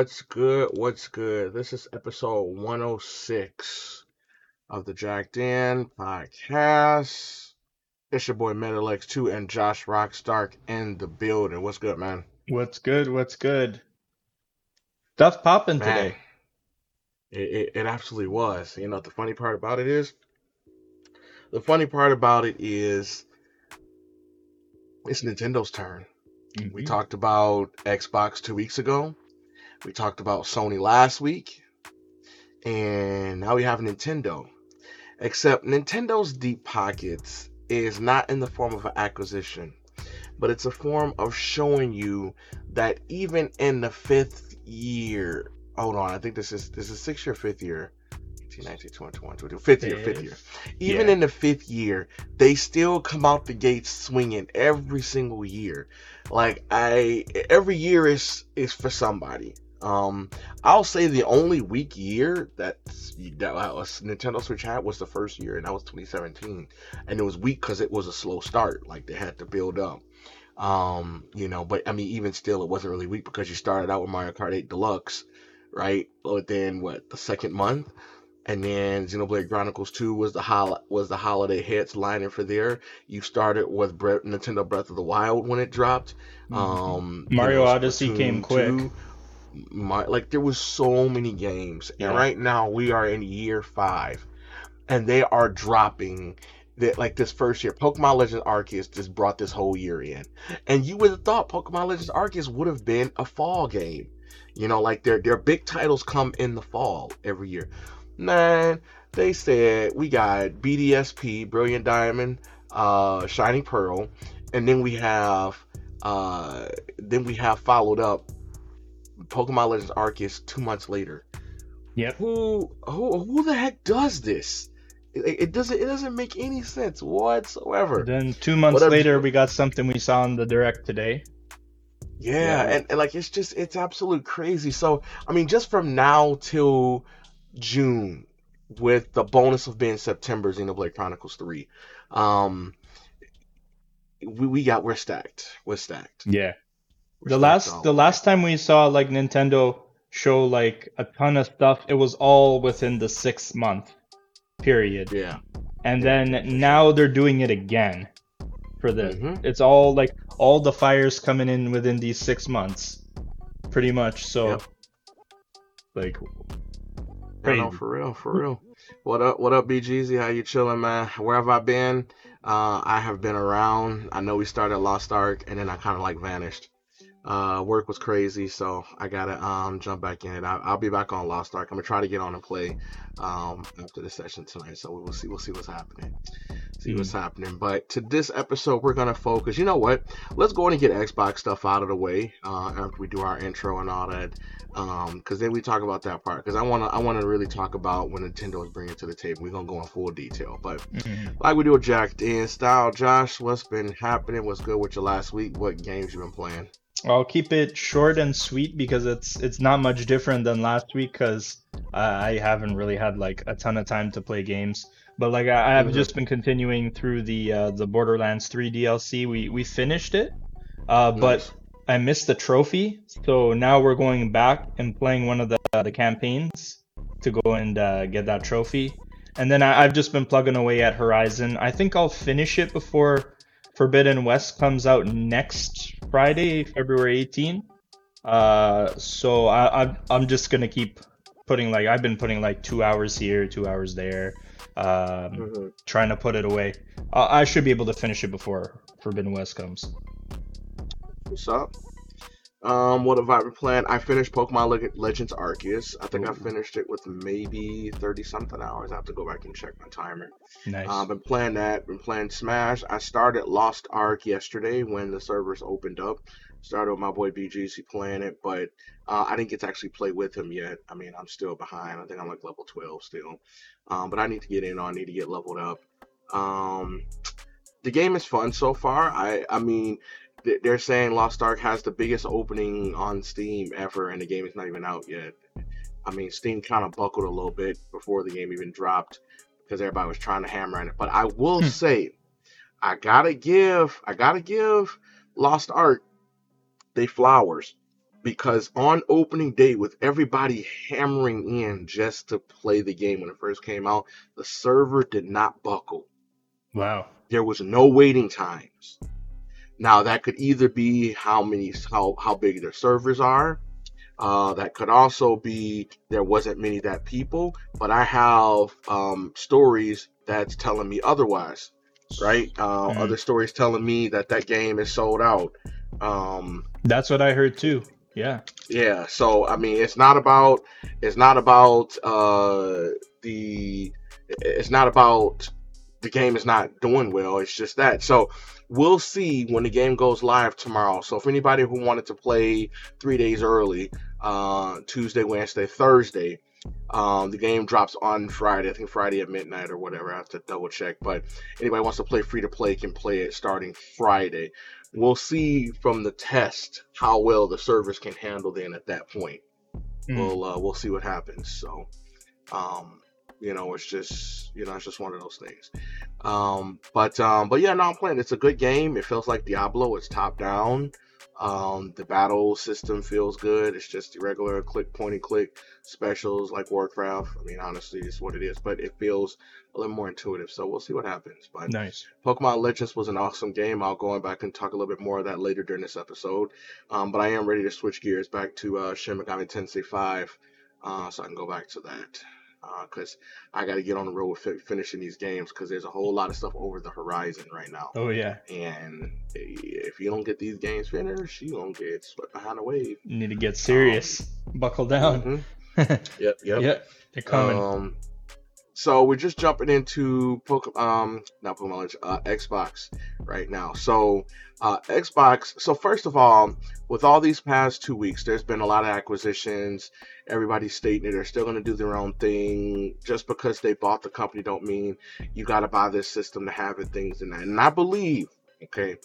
What's good? What's good? This is episode 106 of the Jacked In podcast. It's your boy Metalex2 and Josh Rockstark in the building. What's good, man? What's good? What's good? Stuff popping Man, today. it, it, it absolutely was. You know the funny part about it is? The funny part about it is it's Nintendo's turn. We Mhm. talked about Xbox two weeks ago. We talked about Sony last week. And now we have Nintendo. Except Nintendo's deep pockets is not in the form of an acquisition, but it's a form of showing you that even in the fifth year, hold on, I think this is this is sixth year, fifth year. 18, 19, 20, 21, 22, fifth year, fifth year. Even Yeah. in the fifth year, they still come out the gates swinging every single year. Like I, every year is is for somebody. Um, I'll say the only weak year that that was Nintendo Switch had was the first year, and that was 2017, and it was weak because it was a slow start. Like they had to build up. Um, you know, but I mean, even still, it wasn't really weak because you started out with Mario Kart 8 Deluxe, right? But then what? The second month, and then Xenoblade Chronicles 2 was the hol- was the holiday hits lining for there. You started with Bre- Nintendo Breath of the Wild when it dropped. Mhm. Um, Mario Odyssey came quick. 2, my, like there was so many games, and right now we are in year five, and they are dropping. That like this first year, Pokemon Legends Arceus just brought this whole year in, and you would have thought Pokemon Legends Arceus would have been a fall game, you know, like their their big titles come in the fall every year. Man, they said we got BDSP, Brilliant Diamond, uh, Shining Pearl, and then we have uh, then we have followed up Pokemon Legends Arceus two months later. Yep. Who who who the heck does this? It, it doesn't it doesn't make any sense whatsoever. Then two months Whatever. later, we got something we saw in the direct today. Yeah, Yeah. And, and like it's just it's absolute crazy. So I mean, just from now till June, with the bonus of being September, Xenoblade Chronicles Three, um, we we got we're stacked. We're stacked. Yeah. The last the last time we saw like Nintendo show like a ton of stuff, it was all within the six month period. Yeah. And Yeah, then now they're doing it again for this. Mhm. It's all like all the fires coming in within these six months, pretty much. So, Yep. like, I know crazy. for real, for real. What up? What up, BGZ? How you chilling, man? Where have I been? Uh, I have been around. I know we started Lost Ark, and then I kind of like vanished. Uh, work was crazy, so I gotta um jump back in. I, I'll be back on Lost Ark. I'm gonna try to get on and play um after the session tonight. So we'll see. We'll see what's happening. See what's happening. But to this episode, we're gonna focus. You know what? Let's go and get Xbox stuff out of the way uh, after we do our intro and all that um because then we talk about that part because i want to i want to really talk about what nintendo is bringing to the table we're gonna go in full detail but Mhm. like we do a jacked in style josh what's been happening what's good with your last week what games you been playing I'll keep it short and sweet because it's it's not much different than last week because I I haven't really had like a ton of time to play games. But like I, I've Mhm. just been continuing through the uh, the Borderlands 3 DLC. We we finished it, uh, but I missed the trophy, so now we're going back and playing one of the the campaigns to go and uh, get that trophy. And then I, I've just been plugging away at Horizon. I think I'll finish it before Forbidden West comes out next Friday, February 18. Uh, so I, I'm I'm just gonna keep putting like I've been putting like two hours here, two hours there, um, Mhm. trying to put it away. I, I should be able to finish it before Forbidden West comes. what's up um what have i been playing i finished pokemon Leg- legends arceus i think i finished it with maybe 30 something hours i have to go back and check my timer Nice. I've uh, been playing that. Been playing Smash. I started Lost Ark yesterday when the servers opened up. Started with my boy BGC playing it, but uh, I didn't get to actually play with him yet. I mean, I'm still behind. I think I'm like level 12 still. Um, but I need to get in on. I need to get leveled up. Um, the game is fun so far. I I mean, they're saying Lost Ark has the biggest opening on Steam ever, and the game is not even out yet. I mean, Steam kind of buckled a little bit before the game even dropped because everybody was trying to hammer on it. But I will Hmm. say, I gotta give, I gotta give Lost Ark they flowers because on opening day with everybody hammering in just to play the game when it first came out, the server did not buckle. Wow. There was no waiting times. Now that could either be how many how how big their servers are. Uh, that could also be there wasn't many that people, but I have um, stories that's telling me otherwise, right? Uh, Mhm. Other stories telling me that that game is sold out. Um, That's what I heard too. Yeah. yeah, so I mean, it's not about it's not about uh, the it's not about the game is not doing well. It's just that. So we'll see when the game goes live tomorrow. So if anybody who wanted to play three days early, uh, Tuesday, Wednesday, Thursday, um, the game drops on Friday. I think Friday at midnight or whatever. I have to double check. But anybody wants to play free to play can play it starting Friday. We'll see from the test how well the servers can handle then at that point. Mm. We'll uh, we'll see what happens. So, um, you know, it's just you know, it's just one of those things. Um, but um, but yeah, no, I'm playing. It's a good game. It feels like Diablo. It's top down. Um, the battle system feels good. It's just the regular click, point and click specials like Warcraft. I mean, honestly, it's what it is, but it feels a little more intuitive. So we'll see what happens. But Nice. Pokemon Legends was an awesome game. I'll go on back and talk a little bit more of that later during this episode. Um, but I am ready to switch gears back to uh, Shin Megami Tensei 5, uh, so I can go back to that. Because I got to get on the road with fi- finishing these games because there's a whole lot of stuff over the horizon right now. Oh yeah. And if you don't get these games finished, you don't get swept behind the wave. You need to get serious. Buckle down. Mhm. Yep, yep. Yep. They're coming. Um, so we're just jumping into Poke, um, not Pokemon, uh, Xbox right now. So uh, Xbox. So first of all, with all these past two weeks, there's been a lot of acquisitions. Everybody's stating that they're still going to do their own thing. Just because they bought the company, don't mean you got to buy this system to have it. Things and that. And I believe, okay,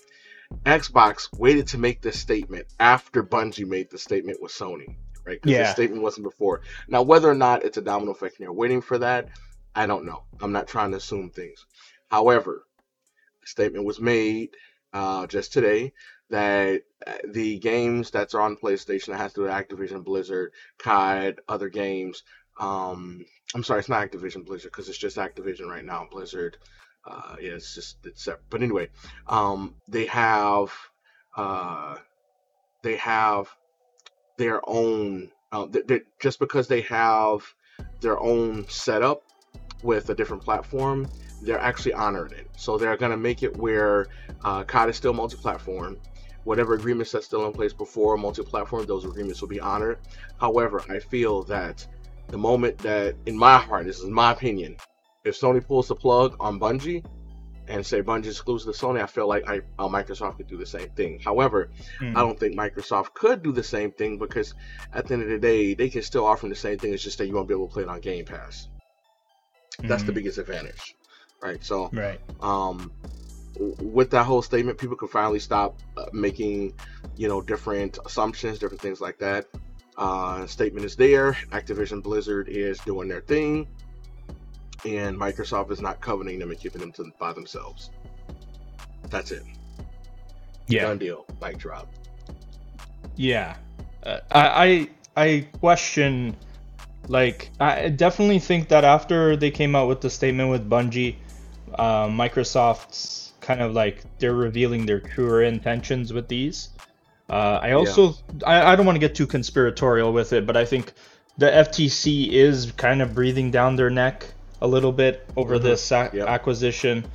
Xbox waited to make this statement after Bungie made the statement with Sony, right? Because Yeah. the statement wasn't before. Now, whether or not it's a domino effect and they're waiting for that, I don't know. I'm not trying to assume things. However, a statement was made uh, just today that uh, the games that's on PlayStation that has to do with Activision, Blizzard, COD, other games. Um, I'm sorry, it's not Activision Blizzard because it's just Activision right now. Blizzard, uh, yeah, it's just it's separate. But anyway, um, they have uh, they have their own. Uh, th- th- just because they have their own setup with a different platform, they're actually honoring it. So they're going to make it where uh, COD is still multi-platform. Whatever agreements that's still in place before multi-platform, those agreements will be honored. However, I feel that the moment that, in my heart, this is my opinion, if Sony pulls the plug on Bungie and say Bungie exclusive to Sony, I feel like I, uh, Microsoft could do the same thing. However, Mm. I don't think Microsoft could do the same thing because at the end of the day, they can still offer the same thing. It's just that you won't be able to play it on Game Pass. That's the Mhm. biggest advantage, right? So, Right. um, with that whole statement, people can finally stop uh, making, you know, different assumptions, different things like that. Uh, statement is there. Activision Blizzard is doing their thing, and Microsoft is not coveting them and keeping them to by themselves. That's it. Yeah. Done deal. Mic drop. Yeah, uh, I I I question, like I definitely think that after they came out with the statement with Bungie, uh, Microsoft's kind of like they're revealing their truer intentions with these. Uh, I also I, I don't want to get too conspiratorial with it, but I think the FTC is kind of breathing down their neck a little bit over Mhm. this a- Yep. acquisition.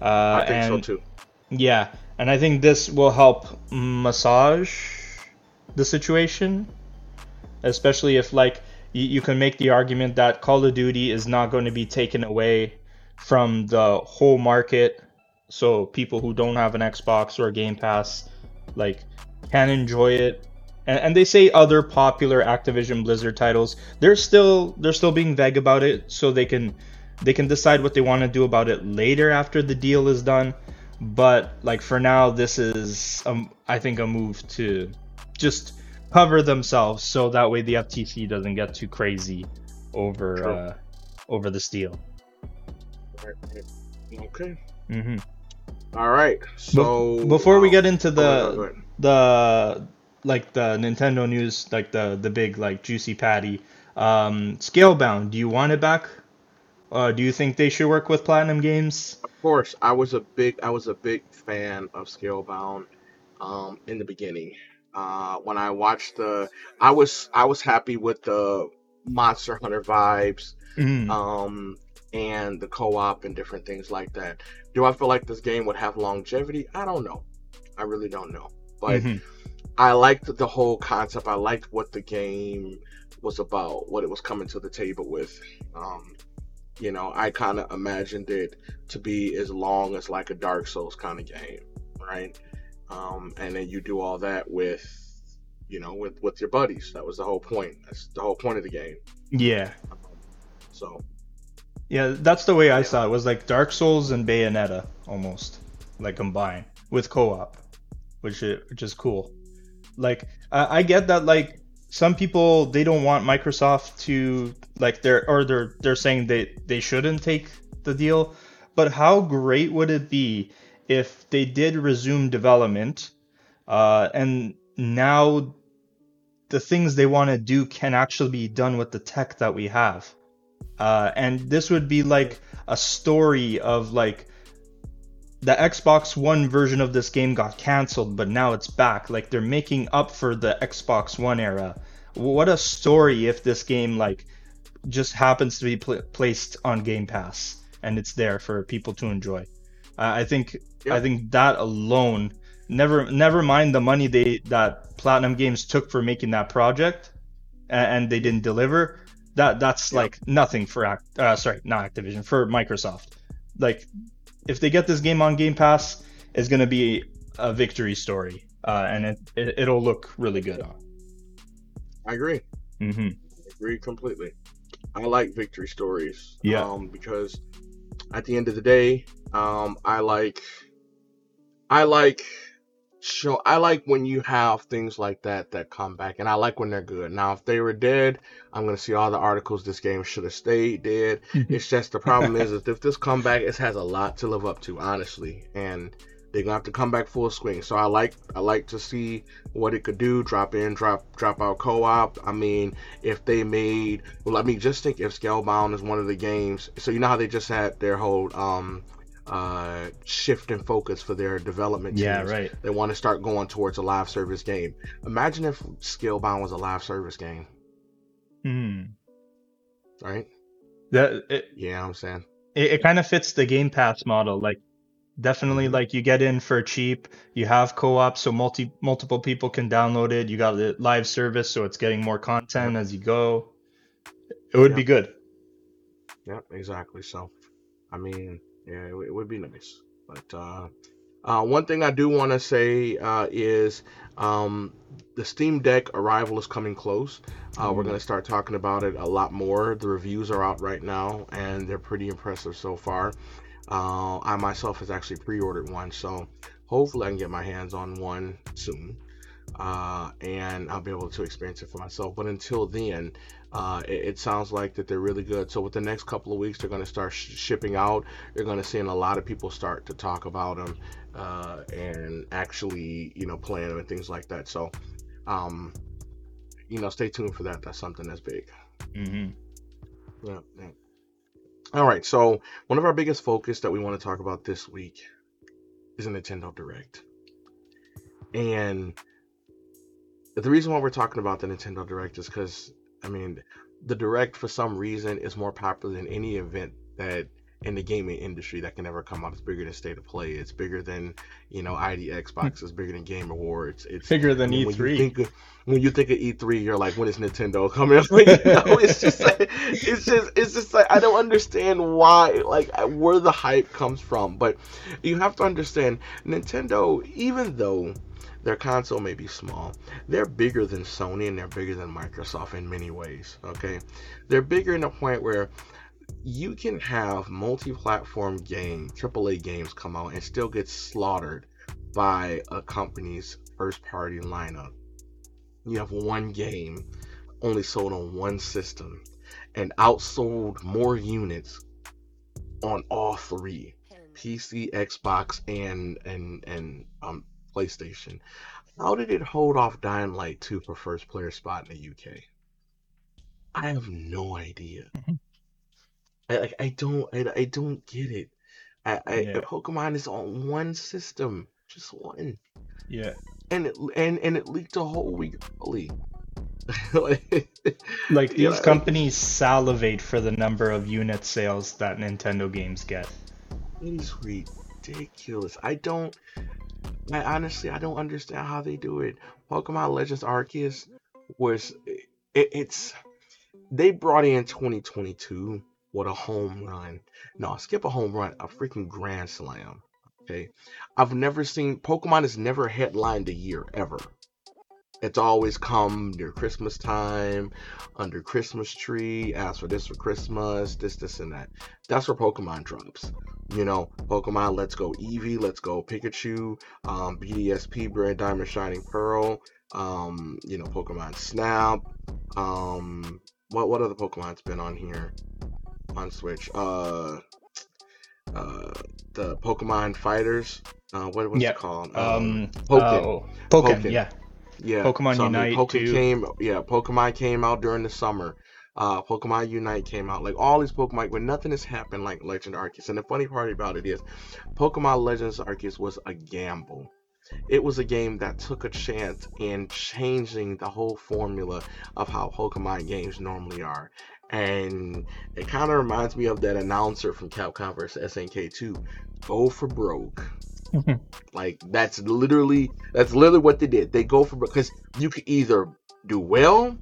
Uh, I think and, so too. yeah, and I think this will help massage the situation, especially if like you, you can make the argument that Call of Duty is not going to be taken away from the whole market, so people who don't have an Xbox or a Game Pass like can enjoy it. And, and they say other popular Activision Blizzard titles, they're still they're still being vague about it, so they can they can decide what they want to do about it later after the deal is done. but like for now, this is um, I think a move to just cover themselves so that way the FTC doesn't get too crazy over uh, over this deal. Okay. hmm All right. So Before we um, get into ahead, go the ahead. the like the Nintendo news, like the the big like juicy patty, um, Scalebound, do you want it back? Uh, do you think they should work with Platinum Games? Of course, I was a big I was a big fan of Scalebound um, in the beginning. Uh, when I watched the, I was I was happy with the Monster Hunter vibes Mhm. um, and the co-op and different things like that. Do I feel like this game would have longevity? I don't know. I really don't know. But Mhm. I liked the whole concept. I liked what the game was about, what it was coming to the table with. Um, you know, I kind of imagined it to be as long as like a Dark Souls kind of game, right? Um, and then you do all that with, you know, with with your buddies. That was the whole point. That's the whole point of the game. Yeah, So yeah, that's the way I saw it. Was like Dark Souls and Bayonetta almost like combined with co-op, which is, which is cool. Like I, I get that like some people they don't want Microsoft to like they're or they're they're saying they they shouldn't take the deal, but how great would it be if they did resume development, uh, and now the things they want to do can actually be done with the tech that we have. Uh, and this would be like a story of like the Xbox One version of this game got canceled, but now it's back. Like they're making up for the Xbox One era. What a story if this game like just happens to be pl- placed on Game Pass and it's there for people to enjoy. I think Yeah. I think that alone, never never mind the money they that Platinum Games took for making that project, a- and they didn't deliver. That that's Yeah. like nothing for Act. Uh, sorry, not Activision for Microsoft. Like, if they get this game on Game Pass, it's gonna be a victory story, uh, and it, it it'll look really good on. I agree. hmm agree completely. I like victory stories. Yeah. Um, because at the end of the day, um, I like, I like show. I like when you have things like that that come back, and I like when they're good. Now, if they were dead, I'm gonna see all the articles. This game should have stayed dead. It's just the problem is, is if this comeback, it has a lot to live up to, honestly, and they're gonna have to come back full swing. So I like I like to see what it could do. Drop in, drop drop out co-op. I mean, if they made well, I mean, just think if Scalebound is one of the games. So you know how they just had their whole um uh shift in focus for their development Yeah, teams. right. They want to start going towards a live service game. Imagine if Scalebound was a live service game, Hmm. right? That it, Yeah, I'm saying. it, it kind of fits the Game Pass model. Like, definitely, like you get in for cheap. You have co-op, so multi multiple people can download it. You got the live service, so it's getting more content as you go. It would Yeah. be good. Yeah, exactly. So, I mean, yeah, it, would- it would be nice. But uh, uh, one thing I do want to say uh, is um, the Steam Deck arrival is coming close. Uh, We're Mhm. going to start talking about it a lot more. The reviews are out right now, and they're pretty impressive so far. Uh, I myself has actually pre-ordered one, so hopefully I can get my hands on one soon, uh, and I'll be able to experience it for myself. But until then, uh, it, it sounds like that they're really good. So with the next couple of weeks, they're going to start sh- shipping out. You're going to see a lot of people start to talk about them uh, and actually, you know, playing them and things like that. So, um, you know, stay tuned for that. That's something that's big. hmm Yeah, yeah. All right. So one of our biggest focus that we want to talk about this week is a Nintendo Direct, and the reason why we're talking about the Nintendo Direct is because I mean, the Direct for some reason is more popular than any event that in the gaming industry that can ever come out. It's bigger than State of Play. It's bigger than you know ID Xbox. Hmm. It's bigger than Game Awards. It's Bigger than I mean, When you E3. think of, when you think of E3, you're like, when is Nintendo coming? Like, know, it's just like, it's just it's just like I don't understand why like where the hype comes from. But you have to understand Nintendo, even though their console may be small, they're bigger than Sony and they're bigger than Microsoft in many ways. Okay, they're bigger in a point where you can have multi-platform game AAA games come out and still get slaughtered by a company's first party lineup. You have one game only sold on one system and outsold more units on all three PC, Xbox, and and and um, PlayStation. How did it hold off Dying Light 2 for first player spot in the UK? I have no idea. Mhm. I like I don't I, I don't get it. I, I Yeah. Pokemon is on one system, just one, Yeah. and it and and it leaked a whole week early. like, Like these know, companies salivate for the number of unit sales that Nintendo games get. It is ridiculous. I don't. I honestly, I don't understand how they do it. Pokemon Legends Arceus was. It, it's. They brought in 2022 with a home run. No, skip a home run, a freaking grand slam. Okay, I've never seen Pokemon has never headlined a year ever. It's always come near Christmas time, under Christmas tree. Ask for this for Christmas, this, this, and that. That's where Pokemon drops. You know, Pokemon Let's Go Eevee, Let's Go Pikachu, um, BDSP, Brand Diamond Shining Pearl, um, you know, Pokemon Snap, um, what what other Pokemon's been on here on Switch? Uh, uh, the Pokemon Fighters. Uh, what was Yeah, it called? Um, Pokken. oh, Pokken, Pokken. yeah. Yeah, Pokemon so, I mean, Unite, Poke too. came, yeah, Pokemon came out during the summer. Uh, Pokemon Unite came out. Like all these Pokemon, when nothing has happened like Legend Arceus. And the funny part about it is, Pokemon Legends Arceus was a gamble. It was a game that took a chance in changing the whole formula of how Pokemon games normally are. And it kind of reminds me of that announcer from Capcom vs SNK2, "Go for broke." Like that's literally that's literally what they did. They go for because you could either do well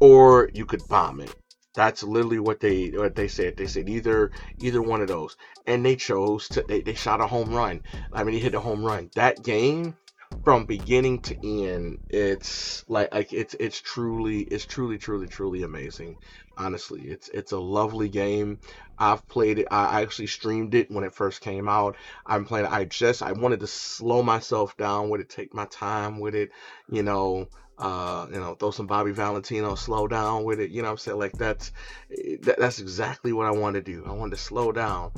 or you could bomb it. That's literally what they what they said. They said either either one of those, and they chose to. They, they shot a home run. I mean, he hit a home run. That game, from beginning to end, it's like like it's it's truly it's truly truly truly amazing. Honestly, it's it's a lovely game. I've played it. I actually streamed it when it first came out. I'm playing. I just I wanted to slow myself down with it, take my time with it. You know, uh, you know, throw some Bobby Valentino, slow down with it. You know, I'm saying like that's that, that's exactly what I wanted to do. I wanted to slow down.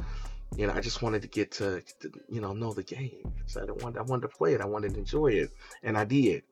You know, I just wanted to get to, you know know the game. So I don't want I wanted to play it. I wanted to enjoy it, and I did.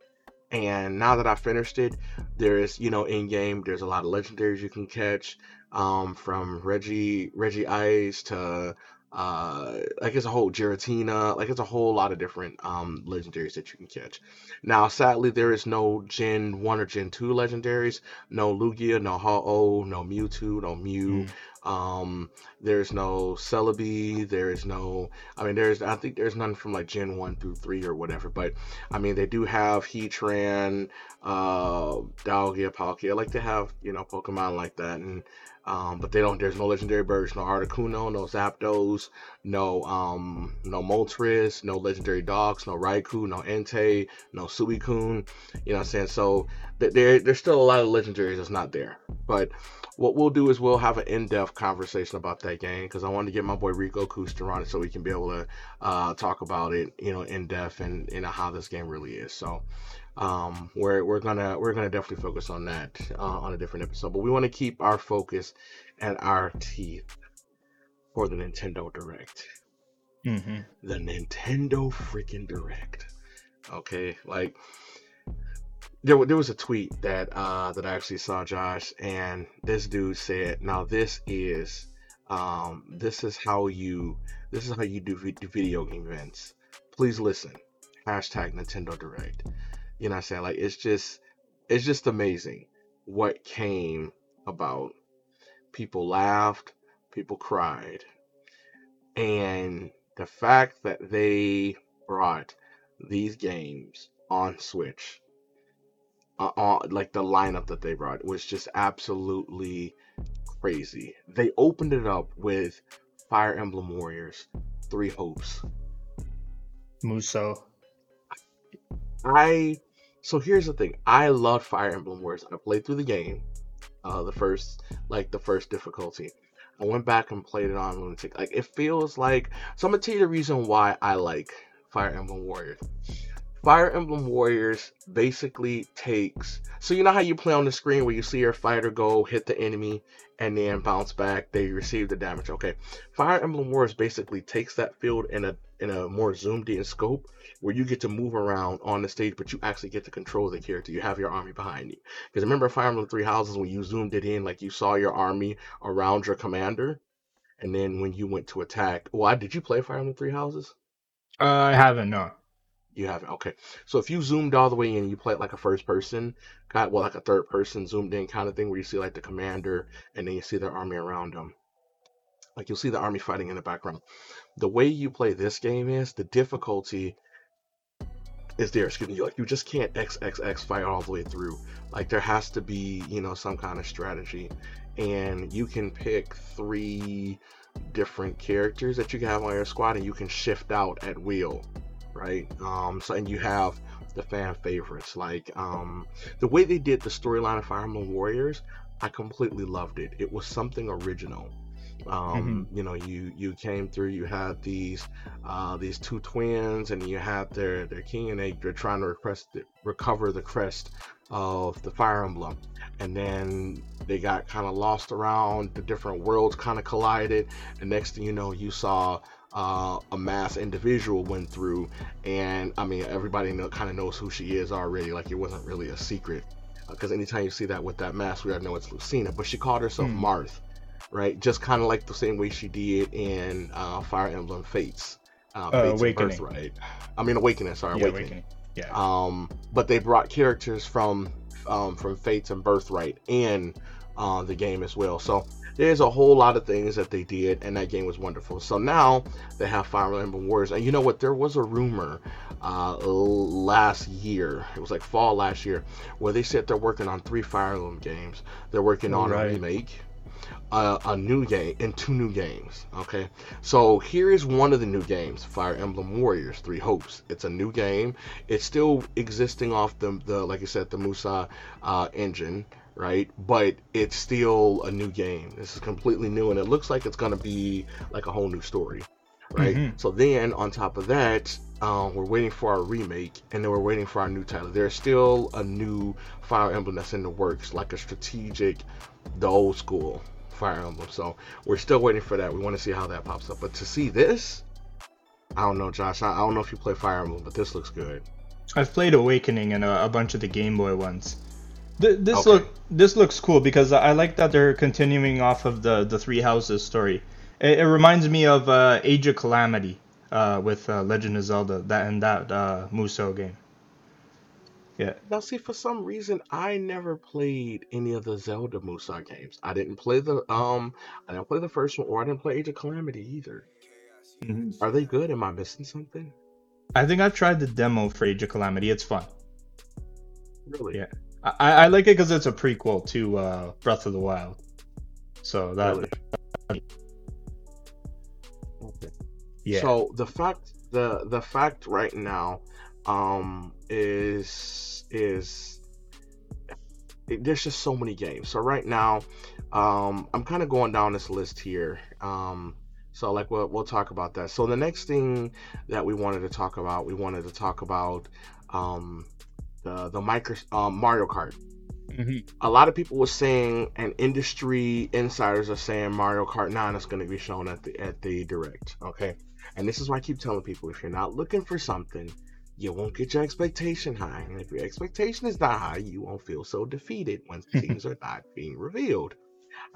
And now that I finished it, there is you know in game there's a lot of legendaries you can catch, um, from Reggie Regice to uh like it's a whole Giratina, like it's a whole lot of different um legendaries that you can catch. Now sadly there is no Gen 1 or Gen 2 legendaries, no Lugia, no Ho-Oh, no Mewtwo, no Mew. Mm. Um, there's no Celebi. There is no. I mean, there's. I think there's none from like Gen one through three or whatever. But I mean, they do have Heatran, uh, Dalgia, Palkia. I like to have you know Pokemon like that, and um, but they don't. There's no legendary birds, no Articuno, no Zapdos, no um, no Moltres, no legendary dogs, no Raikou, no Entei, no Suicune. You know what I'm saying? So th- there, there's still a lot of legendaries that's not there, but what we'll do is we'll have an in-depth conversation about that game because I wanted to get my boy Rico Kuster on it so we can be able to uh, talk about it, you know, in depth and you know how this game really is. So um, we're we're gonna we're gonna definitely focus on that uh, on a different episode. But we want to keep our focus and our teeth for the Nintendo Direct, hmm the Nintendo freaking Direct. Okay, like there, there was a tweet that uh that I actually saw Josh and this dude said now this is um this is how you this is how you do vi- video game events. Please listen. Hashtag Nintendo Direct. You know what I'm saying? Like it's just it's just amazing what came about. People laughed people cried and the fact that they brought these games on Switch uh, on like the lineup that they brought was just absolutely crazy. They opened it up with Fire Emblem Warriors, Three Hopes. Musou. I so here's the thing. I love Fire Emblem Warriors. I played through the game, uh, the first like the first difficulty. I went back and played it on Lunatic. Like it feels like so I'm gonna tell you the reason why I like Fire Emblem Warriors. Fire Emblem Warriors basically takes so you know how you play on the screen where you see your fighter go hit the enemy and then bounce back, they receive the damage. Okay. Fire Emblem Warriors basically takes that field in a in a more zoomed in scope where you get to move around on the stage, but you actually get to control the character. You have your army behind you. Because remember Fire Emblem Three Houses when you zoomed it in, like you saw your army around your commander, and then when you went to attack, why did you play Fire Emblem Three Houses? Uh, I haven't no. You haven't. Okay. So if you zoomed all the way in, you play it like a first person, got well like a third person zoomed in kind of thing, where you see like the commander and then you see their army around them. Like you'll see the army fighting in the background. The way you play this game is the difficulty is there. Excuse me. Like you just can't XXX fight all the way through. Like there has to be you know some kind of strategy, and you can pick three different characters that you can have on your squad, and you can shift out at will right? Um, so and you have the fan favorites like um, the way they did the storyline of Fire Emblem Warriors. I completely loved it. It was something original. Um, mm-hmm. You know, you you came through. You had these uh, these two twins, and you had their their king, and they they're trying to request, recover the crest of the Fire Emblem, and then they got kind of lost around. The different worlds kind of collided, and next thing you know, you saw uh, a mass individual went through, and I mean everybody know, kind of knows who she is already. Like it wasn't really a secret, because uh, anytime you see that with that mask, we already know it's Lucina. But she called herself mm. Marth, right? Just kind of like the same way she did in uh, Fire Emblem Fates. Uh, uh Fates Awakening. right? I mean Awakening. Sorry, yeah, Awakening. Awakening. Yeah. Um, but they brought characters from um, from Fates and Birthright in uh, the game as well. So there's a whole lot of things that they did, and that game was wonderful. So now they have Fire Emblem Warriors, and you know what? There was a rumor uh, last year. It was like fall last year, where they said they're working on three Fire Emblem games. They're working on right. a remake. Uh, a new game and two new games. Okay, so here is one of the new games: Fire Emblem Warriors Three Hopes. It's a new game. It's still existing off the, the like I said, the Musou uh, engine right? But it's still a new game. This is completely new, and it looks like it's gonna be like a whole new story, right? Mm-hmm. So then on top of that, um, we're waiting for our remake, and then we're waiting for our new title. There's still a new Fire Emblem that's in the works, like a strategic, the old school Fire Emblem. So we're still waiting for that. We want to see how that pops up. But to see this, I don't know, Josh. I, I don't know if you play Fire Emblem, but this looks good. I've played Awakening and a, a bunch of the Game Boy ones. Th- this okay. look this looks cool because I like that they're continuing off of the the Three Houses story. It, it reminds me of uh, Age of Calamity uh, with uh, Legend of Zelda that and that uh, Musou game. Yeah. Now, see, for some reason, I never played any of the Zelda Musou games. I didn't play the um, I didn't play the first one, or I didn't play Age of Calamity either. Mm-hmm. Are they good? Am I missing something? I think I've tried the demo for Age of Calamity. It's fun. Really? Yeah. I, I like it because it's a prequel to uh, Breath of the Wild. So that. Really? Okay. Yeah. So the fact the the fact right now um is is it, there's just so many games. So right now um I'm kind of going down this list here. Um so like we'll, we'll talk about that. So the next thing that we wanted to talk about, we wanted to talk about um the the micro um, Mario Kart. Mm-hmm. A lot of people were saying, and industry insiders are saying Mario Kart 9 is going to be shown at the at the direct. Okay, and this is why I keep telling people: if you're not looking for something, you won't get your expectation high, and if your expectation is not high, you won't feel so defeated when things are not being revealed.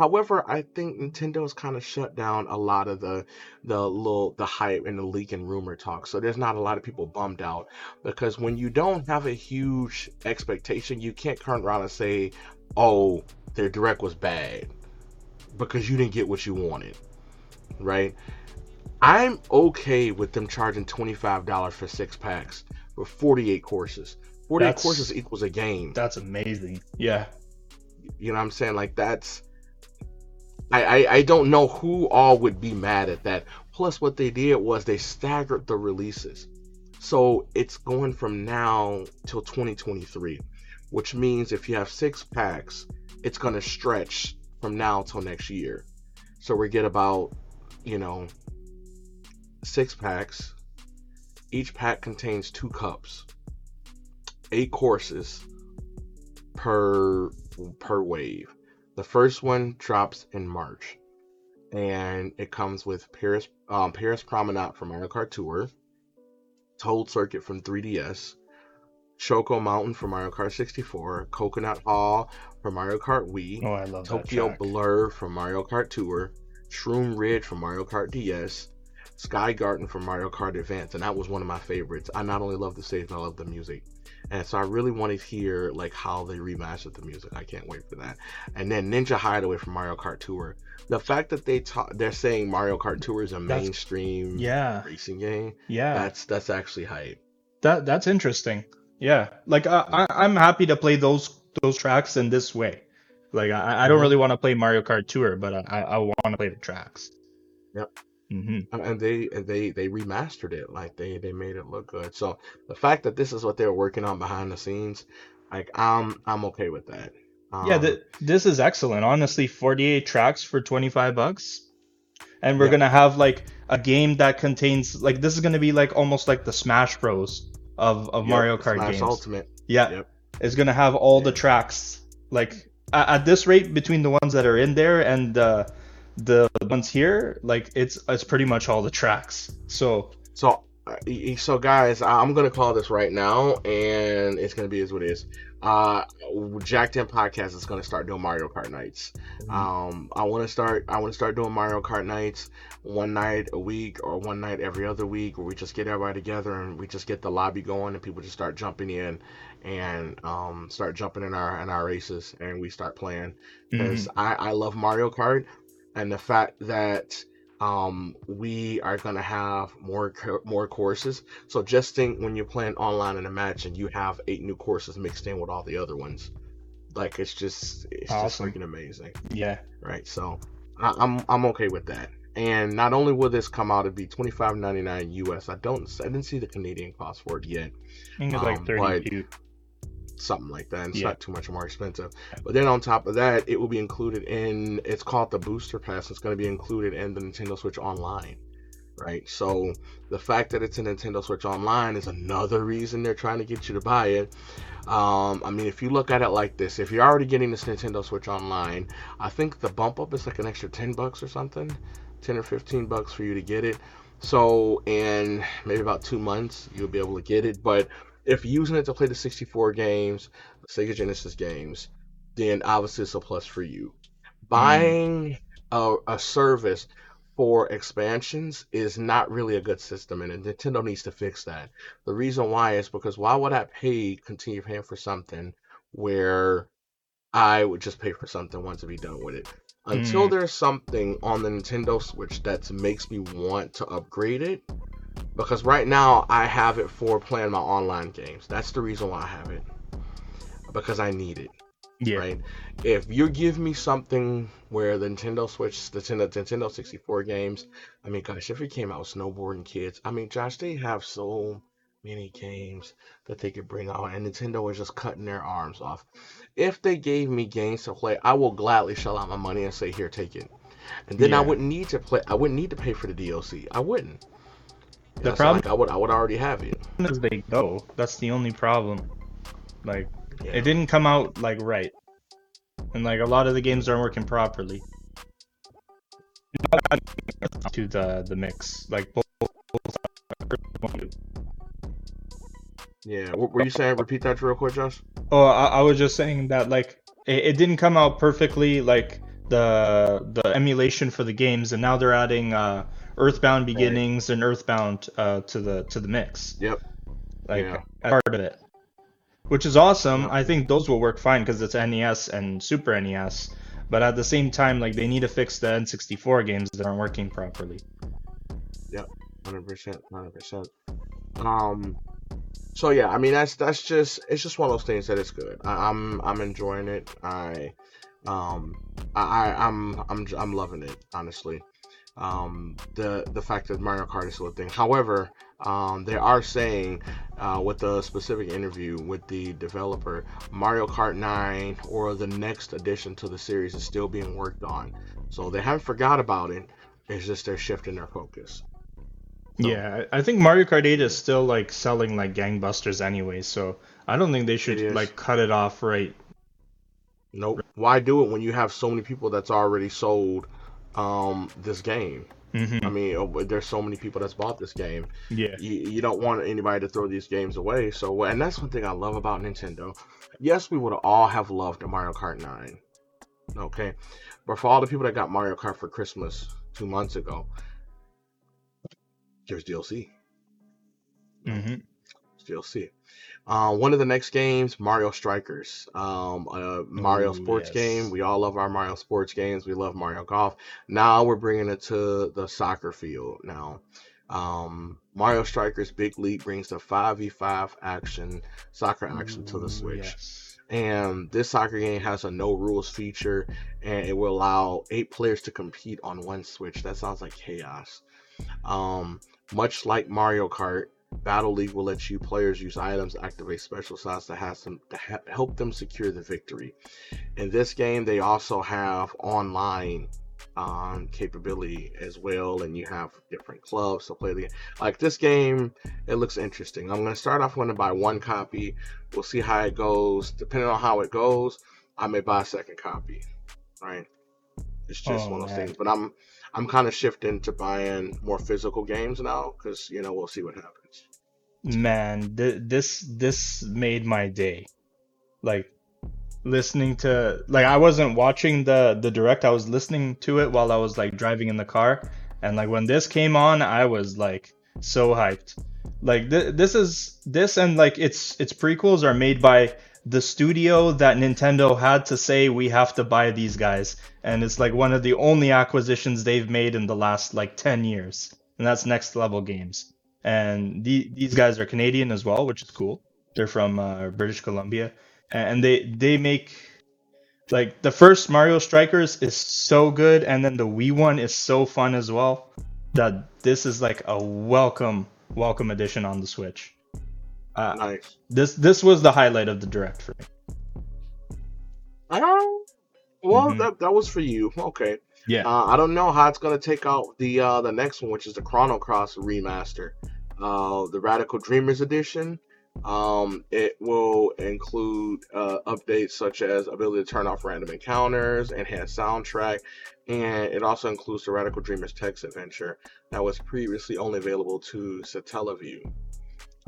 However, I think Nintendo's kind of shut down a lot of the the little the hype and the leak and rumor talk. So there's not a lot of people bummed out because when you don't have a huge expectation, you can't turn around and say, "Oh, their direct was bad," because you didn't get what you wanted, right? I'm okay with them charging $25 for six packs for 48 courses. 48 courses equals a game. That's amazing. Yeah. You know what I'm saying? Like that's I, I, I don't know who all would be mad at that. Plus, what they did was they staggered the releases. So it's going from now till 2023, which means if you have six packs, it's going to stretch from now till next year. So we get about, you know, six packs. Each pack contains two cups, eight courses per per wave. The first one drops in March, and it comes with Paris um, Paris Promenade from Mario Kart Tour, Toad Circuit from 3DS, Choco Mountain from Mario Kart 64, Coconut Mall from Mario Kart Wii, Oh, I love Tokyo. Blur from Mario Kart Tour, Shroom Ridge from Mario Kart DS, Sky Garden from Mario Kart Advance, and that was one of my favorites. I not only love the stage, but I love the music. And so I really want to hear like how they remastered the music. I can't wait for that. And then Ninja Hideaway from Mario Kart Tour. The fact that they ta- they're saying Mario Kart Tour is a That's- mainstream Yeah, racing game, yeah. that's that's actually hype. That that's interesting. Yeah, like I, I I'm happy to play those those tracks in this way. Like I, I don't really want to play Mario Kart Tour, but I I want to play the tracks. Yep. Hmm and they and they they remastered it like they they made it look good so the fact that this is what they're working on behind the scenes like i'm i'm okay with that um, yeah, th- this is excellent. Honestly, 48 tracks for 25 bucks. And we're Yeah. going to have like a game that contains like this is going to be like almost like the Smash Bros of of yep, Mario Kart Smash games. ultimate Yeah. Yep. It's going to have all the tracks like at, at this rate between the ones that are in there and uh, the ones here, like it's it's pretty much all the tracks. So, so uh, so guys i'm gonna call this right now and it's gonna be as what it is uh Jacked In podcast is gonna start doing mario kart nights Um, I want to start. I want to start doing Mario Kart nights, one night a week or one night every other week, where we just get everybody together and we just get the lobby going and people just start jumping in and um, start jumping in our in our races and we start playing because mhm. I I love Mario Kart and the fact that um we are gonna have more more courses. So just think when you're playing online in a match and you have eight new courses mixed in with all the other ones, like it's just it's Awesome. just freaking amazing yeah. right? So I, I'm I'm okay with that. And not only will this come out, it'd be twenty five ninety nine US. I don't I didn't see the Canadian cost for it yet. I think it's like Um, but- 32. Something like that. And it's Yeah. not too much more expensive. But then on top of that, it will be included in it's called the booster pass. It's gonna be included in the Nintendo Switch Online. Right. So the fact that it's a Nintendo Switch Online is another reason they're trying to get you to buy it. Um, I mean, if you look at it like this, if you're already getting this Nintendo Switch Online, I think the bump up is like an extra 10 bucks or something, 10 or 15 bucks for you to get it. So, in maybe about two months, you'll be able to get it. But if you're using it to play the 64 games, the Sega Genesis games, then obviously it's a plus for you. Buying a, a service for expansions is not really a good system, and Nintendo needs to fix that. The reason why is because why would I pay, continue paying for something where I would just pay for something once to be done with it? Until Mm. there's something on the Nintendo Switch that makes me want to upgrade it, because right now I have it for playing my online games. That's the reason why I have it. Because I need it Yeah. right? If you give me something where the Nintendo Switch, the Nintendo, Nintendo 64 games, I mean, gosh, if it came out with snowboarding kids, I mean, Josh, they have so many games that they could bring out, and Nintendo is just cutting their arms off. If they gave me games to play, I will gladly shell out my money and say, here, take it. And then I wouldn't need to play. I wouldn't need to pay for the DLC. I wouldn't. The problem- like I would. I would already have it. As they go, that's the only problem. Like Yeah. it didn't come out like right, and like a lot of the games aren't working properly. To the the mix, like both. Yeah. What were you saying? Repeat that real quick, Josh. Oh, I, I was just saying that like it, it didn't come out perfectly, like the the emulation for the games, and now they're adding uh, Earthbound Beginnings and Earthbound uh, to the to the mix. Yep. like Yeah. part of it, which is awesome. I think those will work fine because it's NES and Super NES. But at the same time, like they need to fix the N64 games that aren't working properly. Hundred percent, hundred percent. Um. So yeah, I mean that's that's just it's just one of those things that it's good. I, I'm I'm enjoying it. I um I, I I'm I'm I'm loving it honestly. Um the the fact that Mario Kart is still a thing. However, Um, they are saying uh, with a specific interview with the developer, Mario Kart 9 or the next addition to the series is still being worked on. So they haven't forgot about it. It's just they're shifting their focus. So. Yeah, I think Mario Kart 8 is still like selling like gangbusters anyway, so I don't think they should like cut it off right. Nope. Why do it when you have so many people that's already sold um, this game? Mm-hmm. I mean, oh, there's so many people that's bought this game. Yeah. You, you don't want anybody to throw these games away. So, and that's one thing I love about Nintendo. Yes, we would all have loved a Mario Kart 9. Okay. But for all the people that got Mario Kart for Christmas two months ago, here's DLC. Mm-hmm. DLC. Uh, one of the next games, Mario Strikers, um, a Mario Ooh, sports yes. game. We all love our Mario sports games. We love Mario Golf. Now we're bringing it to the soccer field. Now, um, Mario Strikers Battle League brings the 5v5 action, soccer action Ooh, to the Switch. Yes. And this soccer game has a no rules feature, and it will allow eight players to compete on one Switch. That sounds like chaos. Um, much like Mario Kart, Battle League will let you players use items, activate special slots to, have some, to ha- help them secure the victory. In this game, they also have online um, capability as well, and you have different clubs to play the game. Like this game, it looks interesting. I'm going to start off going to buy one copy. We'll see how it goes. Depending on how it goes, I may buy a second copy. Right? It's just oh, one of those man. things. But I'm I'm kind of shifting to buying more physical games now because you know we'll see what happens. Man, th- this this made my day. Like listening to like I wasn't watching the the direct. I was listening to it while I was like driving in the car, and like when this came on, I was like so hyped. Like th- this is this and like its its prequels are made by the studio that Nintendo had to say we have to buy these guys, and it's like one of the only acquisitions they've made in the last like ten years, and that's Next Level Games. And the, these guys are Canadian as well, which is cool. They're from uh, British Columbia, and they they make like the first Mario Strikers is so good, and then the Wii one is so fun as well. That this is like a welcome welcome addition on the Switch. Uh, nice. This this was the highlight of the direct for me. Oh, well, mm-hmm. that that was for you. Okay. Yeah. Uh, I don't know how it's gonna take out the uh, the next one, which is the Chrono Cross remaster, uh, the Radical Dreamers edition. Um, it will include uh, updates such as ability to turn off random encounters, enhanced soundtrack, and it also includes the Radical Dreamers text adventure that was previously only available to Satellaview.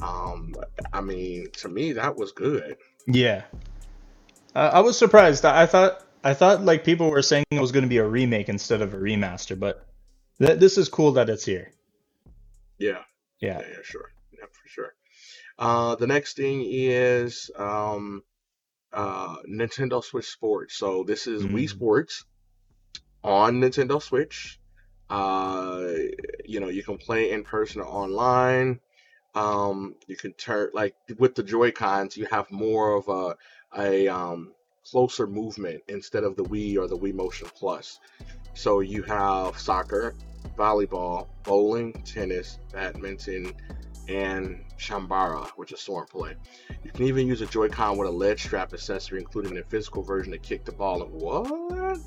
Um, I mean, to me, that was good. Yeah, uh, I was surprised. I thought I thought like people were saying it was going to be a remake instead of a remaster, but th- this is cool that it's here. Yeah. Yeah. Yeah, yeah sure. Yeah, for sure. Uh, the next thing is um, uh, Nintendo Switch Sports. So this is mm. Wii Sports on Nintendo Switch. Uh, you know, you can play in person or online. Um, you can turn like with the Joy Cons, you have more of a a um, closer movement instead of the Wii or the Wii Motion Plus. So you have soccer, volleyball, bowling, tennis, badminton, and Chambara, which is sword play. You can even use a Joy-Con with a leg strap accessory, including a physical version to kick the ball. And what?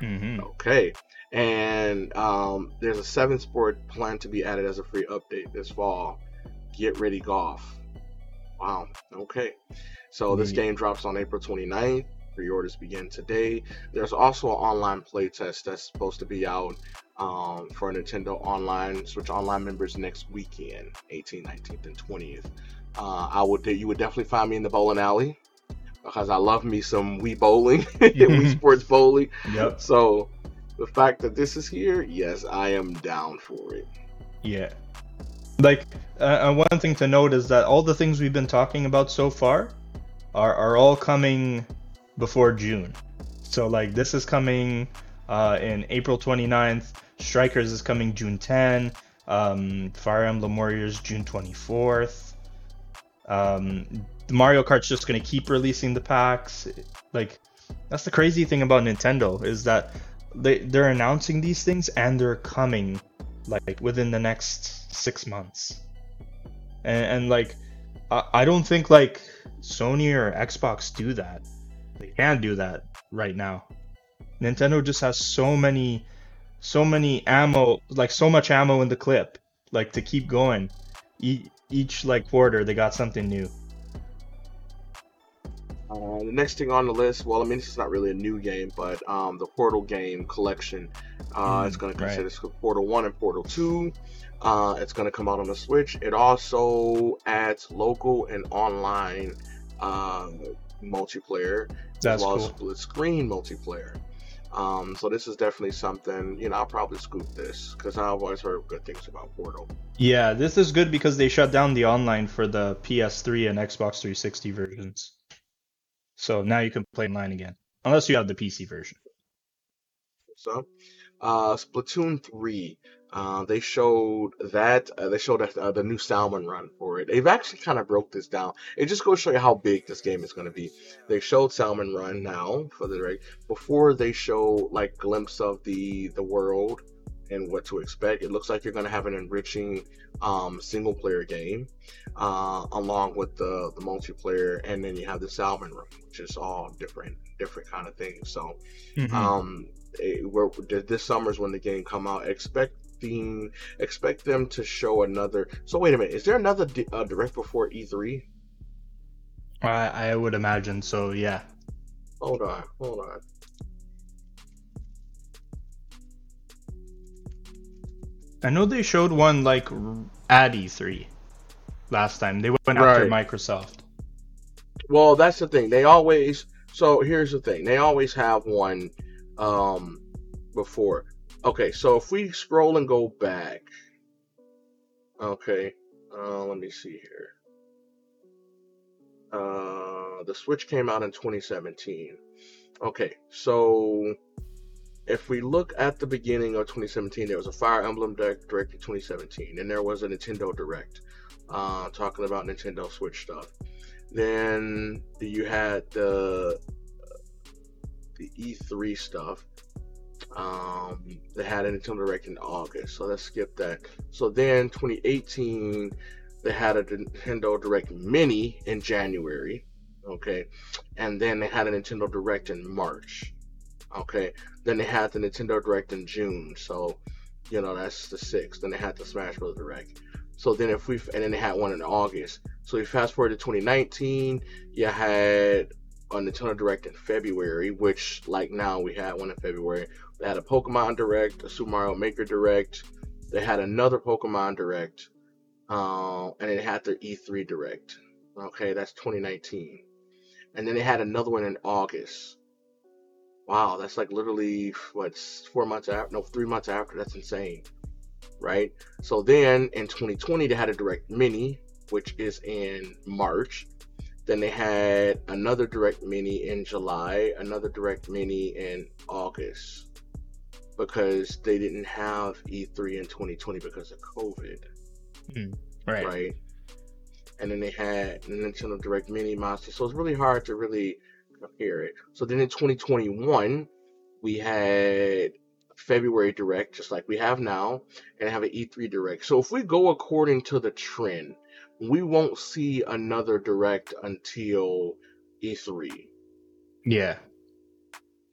Mm-hmm. Okay. And um, there's a seven sport plan to be added as a free update this fall. Get ready golf. Wow. Okay. So this mm-hmm. game drops on April 29th. Pre-orders begin today. There's also an online playtest that's supposed to be out um, for Nintendo Online Switch Online members next weekend, 18th, 19th, and 20th. Uh, I would you would definitely find me in the bowling alley because I love me some Wii bowling, Wii. Sports bowling. Yep. So the fact that this is here, yes, I am down for it. Yeah. Like, uh, one thing to note is that all the things we've been talking about so far are, are all coming before June. So like this is coming uh, in April 29th. Strikers is coming June 10. Um, Fire Emblem Warriors June 24th. Um, Mario Kart's just gonna keep releasing the packs. Like that's the crazy thing about Nintendo is that they they're announcing these things and they're coming like within the next six months. and, and like I, I don't think like Sony or Xbox do that. They can't do that right now. Nintendo just has so many, so many ammo, like so much ammo in the clip, like to keep going. E- each like quarter, they got something new. Uh, the next thing on the list, well, I mean, this is not really a new game, but um, the Portal game collection. Uh, Mm, it's going to consist right. of Portal 1 and Portal 2. Uh, it's going to come out on the Switch. It also adds local and online uh, multiplayer, That's as well cool. as split screen multiplayer. Um, so this is definitely something, you know, I'll probably scoop this because I've always heard good things about Portal. Yeah, this is good because they shut down the online for the PS3 and Xbox 360 versions. So now you can play online again, unless you have the PC version. So, uh, Splatoon 3, uh, they showed that, uh, they showed uh, the new Salmon run for it. They've actually kind of broke this down. It just goes to show you how big this game is going to be. They showed Salmon Run now for the direct. Before they show like glimpse of the the world and what to expect. It looks like you're going to have an enriching um, single player game uh, along with the the multiplayer, and then you have the Salmon Run, which is all different different kind of things. So Mhm. um it, we're, this summer's when the game come out expecting expect them to show another so wait a minute is there another di- uh, direct before e3 I I would imagine so. Yeah. hold on hold on I know they showed one like at E3 last time. They went after Right. Microsoft. well that's the thing they always so here's the thing they always have one um before okay so if we scroll and go back okay uh let me see here uh the switch came out in 2017 okay so if we look at the beginning of 2017 there was a fire emblem direct, direct in 2017 and there was a nintendo direct uh talking about nintendo switch stuff then you had the the E3 stuff. Um, they had a Nintendo Direct in August, so let's skip that. So then 2018, they had a Nintendo Direct Mini in January. Okay, and then they had a Nintendo Direct in March. Okay, then they had the Nintendo Direct in June. So, you know that's the sixth. Then they had the Smash Bros. Direct. So then if we and then they had one in August. So we fast forward to 2019, you had a Nintendo Direct in February, which like now we had one in February. They had a Pokemon Direct, a Super Mario Maker Direct. They had another Pokemon Direct, uh, and they had their E3 Direct. Okay, that's 2019, and then they had another one in August. Wow, that's like literally what four months after? No, three months after. That's insane, right? So then in 2020 they had a Direct Mini, which is in March. Then they had another direct mini in July, another direct mini in August because they didn't have E3 in 2020 because of COVID, hmm, Right. right? And then they had Nintendo Direct Mini Monster, so it's really hard to really it. So then in 2021, we had February Direct, just like we have now, and have an E3 Direct. So if we go according to the trend, we won't see another Direct until E3. Yeah.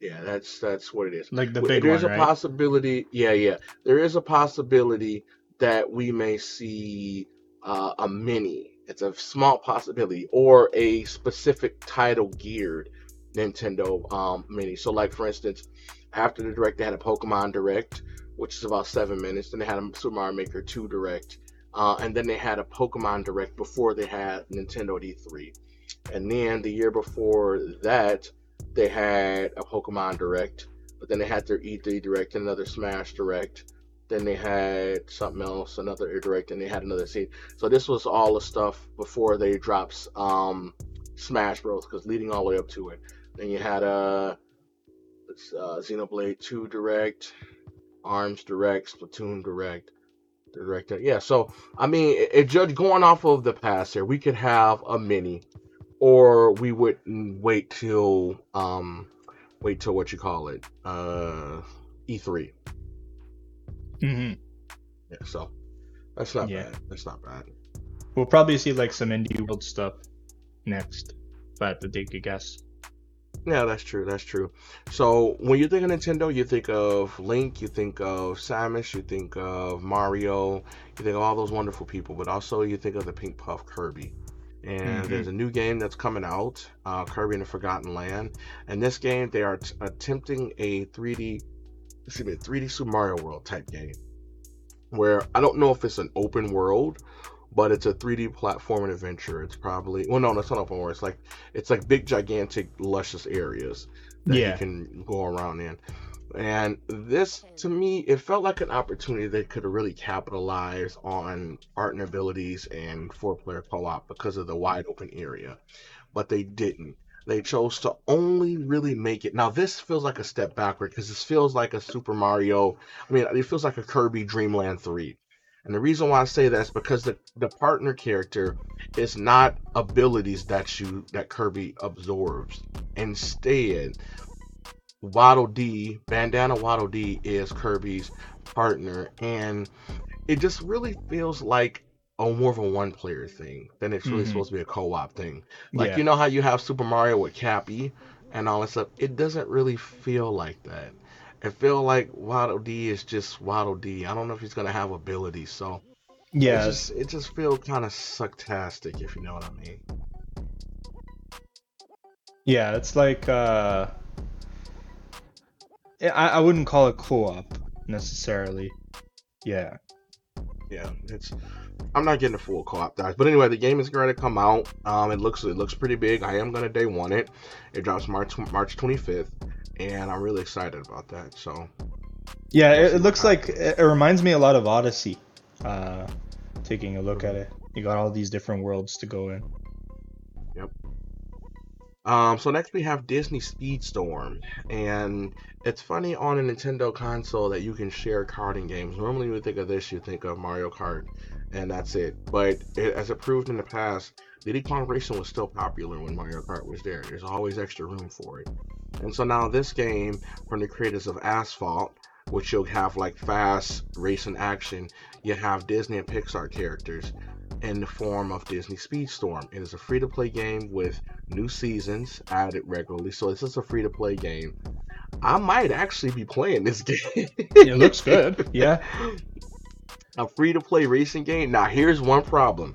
Yeah, that's that's what it is. Like the big There's one, a right? possibility. Yeah, yeah. There is a possibility that we may see uh, a mini. It's a small possibility, or a specific title geared Nintendo um, mini. So, like for instance, after the direct, they had a Pokemon Direct, which is about seven minutes. Then they had a Super Mario Maker 2 Direct, uh, and then they had a Pokemon Direct before they had Nintendo at E3. And then the year before that, they had a Pokemon Direct, but then they had their E3 Direct and another Smash Direct. Then they had something else, another Direct, and they had another scene. So this was all the stuff before they dropped um, Smash Bros. Because leading all the way up to it, then you had a uh, uh, Xenoblade 2 Direct, Arms Direct, Splatoon Direct, Direct. Yeah, so I mean, it, it judge going off of the past here, we could have a mini, or we would wait till um, wait till what you call it, uh, E3. Mm-hmm. Yeah, so that's not Yeah. bad. That's not bad. We'll probably see like some indie world stuff next, but I had to take a guess. Yeah, that's true. That's true. So when you think of Nintendo, you think of Link, you think of Samus, you think of Mario, you think of all those wonderful people, but also you think of the Pink Puff Kirby. And Mhm. there's a new game that's coming out, uh, Kirby in the Forgotten Land. And this game, they are t- attempting a 3D, excuse me, 3D Super Mario World type game, where I don't know if it's an open world, but it's a 3D platform and adventure. It's probably well, no, that's not open world. It's like it's like big, gigantic, luscious areas that Yeah. you can go around in. And this, to me, it felt like an opportunity they could have really capitalized on art and abilities and four-player co-op because of the wide open area, but they didn't. They chose to only really make it. Now this feels like a step backward because this feels like a Super Mario. I mean, it feels like a Kirby Dreamland 3. And the reason why I say that is because the, the partner character is not abilities that you that Kirby absorbs. Instead, Waddle Dee, Bandana Waddle Dee is Kirby's partner, and it just really feels like a more of a one player thing than it's really Mhm. supposed to be a co op thing. Like yeah. you know how you have Super Mario with Cappy and all that stuff. It doesn't really feel like that. It feel like Waddle Dee is just Waddle Dee. I don't know if he's gonna have abilities, so yeah. it just it just feels kind of sucktastic, if you know what I mean. Yeah, it's like uh I, I wouldn't call it co-op necessarily. Yeah. Yeah, it's. I'm not getting a full co-op guys, but anyway, the game is going to come out. Um, it looks it looks pretty big. I am going to day one it. It drops March March 25th, and I'm really excited about that. So Yeah, it, it looks like it, reminds me a lot of Odyssey. Uh taking a look at it. You got all these different worlds to go in. Yep. Um, so next we have Disney Speedstorm, and it's funny on a Nintendo console that you can share karting games. Normally, when you think of this, you think of Mario Kart, and that's it. But it, as it proved in the past, Diddy Kong Racing was still popular when Mario Kart was there. There's always extra room for it. And so now this game from the creators of Asphalt, which you'll have like fast racing action, you have Disney and Pixar characters in the form of Disney Speedstorm. It is a free to play game with new seasons added regularly. So this is a free to play game. I might actually be playing this game. It looks good. Yeah. a free to play racing game. Now here's one problem.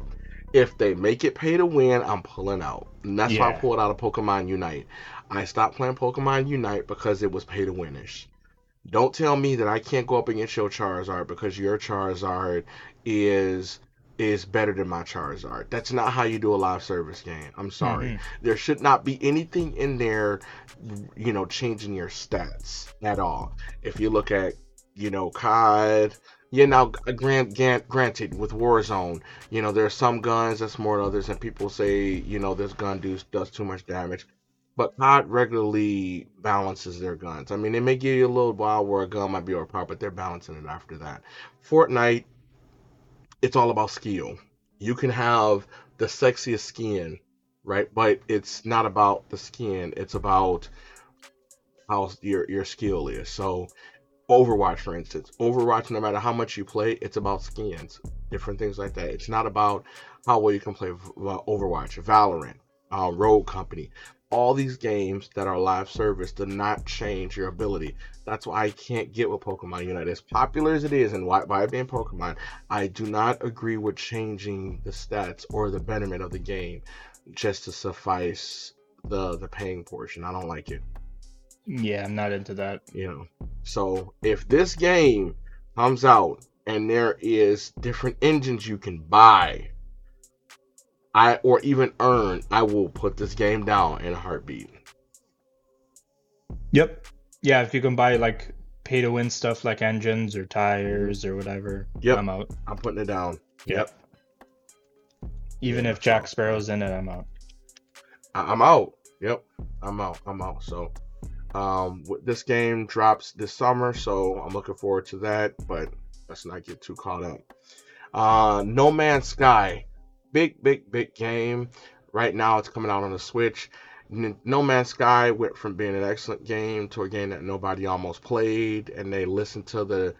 If they make it pay to win, I'm pulling out. And that's why I pulled out of Pokemon Unite. I stopped playing Pokemon Unite because it was pay to winish. Don't tell me that I can't go up against your Charizard because your Charizard is is better than my Charizard. That's not how you do a live service game. I'm sorry. Mhm. There should not be anything in there, you know, changing your stats at all. If you look at, you know, COD, yeah, now uh, grant, grant, granted with Warzone, you know, there are some guns that's more than others, and people say, you know, this gun does does too much damage. But COD regularly balances their guns. I mean, they may give you a little while where a gun might be overpowered, but they're balancing it after that. Fortnite, it's all about skill. You can have the sexiest skin, right? But it's not about the skin. It's about how your your skill is. So, Overwatch, for instance, Overwatch, no matter how much you play, it's about skins, different things like that. It's not about how well you can play uh, Overwatch, Valorant, uh, Rogue Company. All these games that are live service do not change your ability. That's why I can't get with Pokemon Unite. As popular as it is, and why by being Pokemon, I do not agree with changing the stats or the betterment of the game just to suffice the the paying portion. I don't like it Yeah, I'm not into that. you know. So if this game comes out and there is different engines you can buy, I or even earn, I will put this game down in a heartbeat. Yep. Yeah, if you can buy like pay to win stuff like engines or tires or whatever, Yep. I'm out. I'm putting it down. Yep. Even Yeah, if Jack Sparrow's in it, I'm out. I- I'm out. Yep, I'm out. I'm out. So, um, this game drops this summer, so I'm looking forward to that. But let's not get too caught up. Uh, No Man's Sky, big, big, big game. Right now, it's coming out on the Switch. No Man's Sky went from being an excellent game to a game that nobody almost played, and they listened to the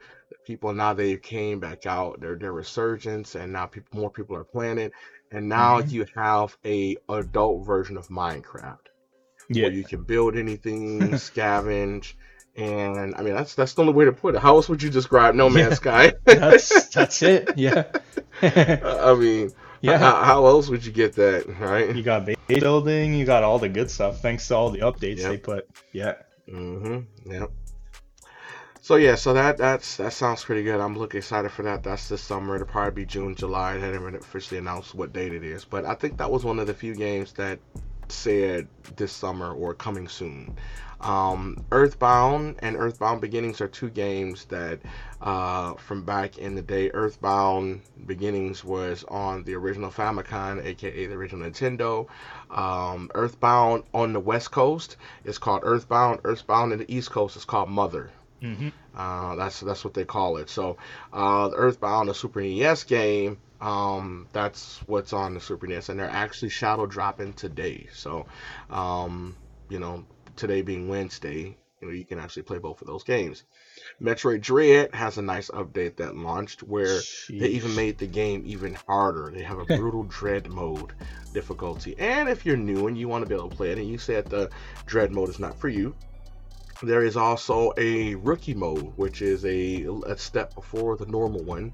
people now they came back out. Their their resurgence, and now people more people are playing it. And now Mhm. you have a adult version of Minecraft Yeah. where you can build anything, scavenge, and I mean that's that's the only way to put it. How else would you describe No Man's Sky? that's that's it. Yeah. I mean, yeah. how, how else would you get that, right? You got base building, you got all the good stuff thanks to all the updates Yep. they put. Yeah. Mm-hmm. Yep. So yeah, so that that's that sounds pretty good. I'm looking excited for that. That's this summer. It'll probably be June, July. They haven't officially announced what date it is, but I think that was one of the few games that said this summer or coming soon. Um, Earthbound and Earthbound Beginnings are two games that uh, from back in the day. Earthbound Beginnings was on the original Famicom, aka the original Nintendo. Um, Earthbound on the West Coast is called Earthbound. Earthbound in the East Coast is called Mother. hmm Uh, that's that's what they call it. So, uh, Earthbound, the Super NES game, um, that's what's on the Super NES, and they're actually shadow dropping today. So, um, you know, today being Wednesday, you know, you can actually play both of those games. Metroid Dread has a nice update that launched where they even made the game even harder. They have a brutal dread mode difficulty. And if you're new and you want to be able to play it and you said the dread mode is not for you, there is also a rookie mode, which is a, a step before the normal one,